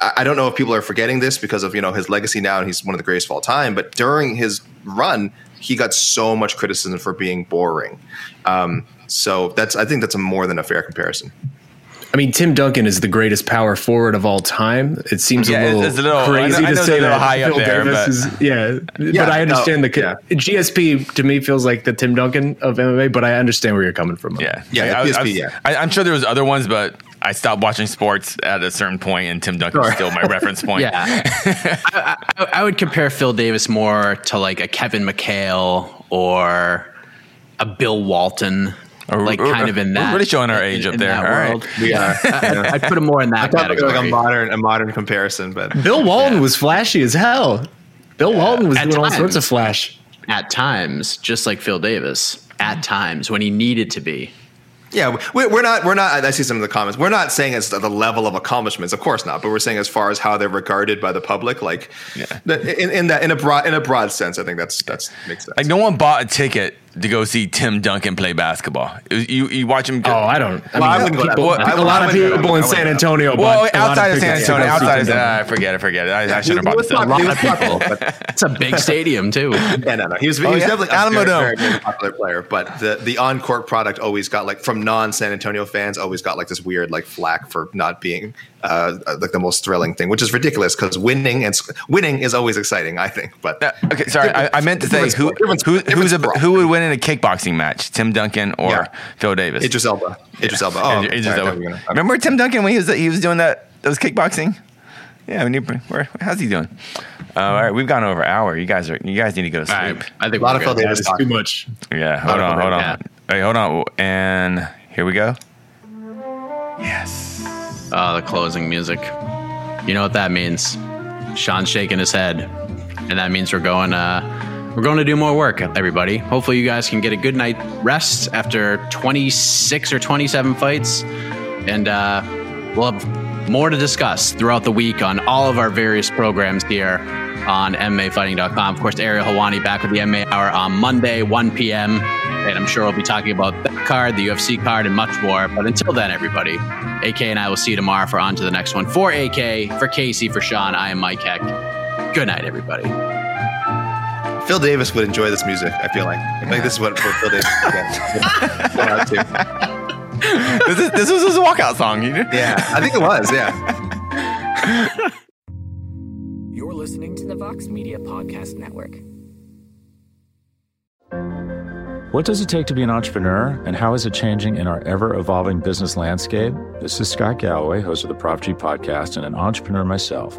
I, I don't know if people are forgetting this because of you know his legacy now, and he's one of the greatest of all time. But during his run, he got so much criticism for being boring. Um, so that's I think that's a more than a fair comparison. I mean, Tim Duncan is the greatest power forward of all time. It seems Yeah, a little, it's a little- crazy know- to say that. high up Phil there, Davis but- is, yeah, Yeah, but I no, understand the yeah. GSP to me feels like the Tim Duncan of MMA. But I understand where you're coming from. Yeah, Yeah, I, GSP, I, yeah. I, I'm sure there was other ones, but I stopped watching sports at a certain point, and Tim Duncan is still my reference point. Yeah, I, I, I would compare Phil Davis more to like a Kevin McHale or a Bill Walton, Or- like or- kind of in we're that. really showing our age in- up in there. that All right. world. We are. I, I'd put him more in that. I thought it was like a modern a modern comparison, but Bill Walton was flashy as hell. Bill Walton was At doing all sorts of flash. At times, just like Phil Davis, at times when he needed to be. Yeah, we- we're not. We're not. I see some of the comments. We're not saying it's the level of accomplishments, of course not. But we're saying as far as how they're regarded by the public, like the- in, in that in a broad in a broad sense, I think that's that's makes sense. Like no one bought a ticket to go see Tim Duncan play basketball. You you watch him. Oh, I don't. I Well, I wouldn't go that people, far. I a lot of wouldn't go people in San. Antonio. Well, bought outside of San Antonio, outside of Tim San, Duncan. I forget it, forget it. I, I shouldn't have he brought was this up. popular- he was popular, but It's a big stadium too. yeah, no, no, he was, he Oh, was yeah? definitely a Alamo very, very, very popular player. But the the on court product always got like from non San Antonio fans always got like this weird like flack for not being uh, like the most thrilling thing, which is ridiculous because winning and winning is always exciting. I think, but Uh, okay, sorry. I, I meant to say who who who's a, who would win in a kickboxing match, Tim Duncan or Yeah. Phil Davis? Idris Elba, Idris Elba. Oh, Idris sorry, I Elba. thought you were gonna- Remember Tim Duncan when he was he was doing that those kickboxing? Yeah, we need, where, how's he doing? Uh, all right, we've gone over an hour. You guys are you guys need to go to sleep. right, I think A lot of Phil good. Davis It's talk. too much. Yeah, hold on, hold on. yeah. Hey, hold on, and here we go. Yes. Oh, the closing music. You know what that means? Shaun's shaking his head, and that means we're going. Uh, we're going to do more work, everybody. Hopefully, you guys can get a good night rest after 26 or 27 fights, and uh, we'll have more to discuss throughout the week on all of our various programs here on MMAfighting.com. Of course, Ariel Helwani back with the MMA Hour on Monday, 1 p.m. And I'm sure we'll be talking about that card, the UFC card, and much more. But until then, everybody, AK and I will see you tomorrow for on to the next one. For AK, for Casey, for Shaun, I am Mike Heck. Good night, everybody. Phil Davis would enjoy this music. I feel like. I think this is what, what Phil Davis would get. Out to. this, is, this was his walkout song. You know? Yeah, I think it was. Yeah. You're listening to the Vox Media Podcast Network. What does it take to be an entrepreneur, and how is it changing in our ever evolving business landscape? This is Scott Galloway, host of the Prop G podcast, and an entrepreneur myself.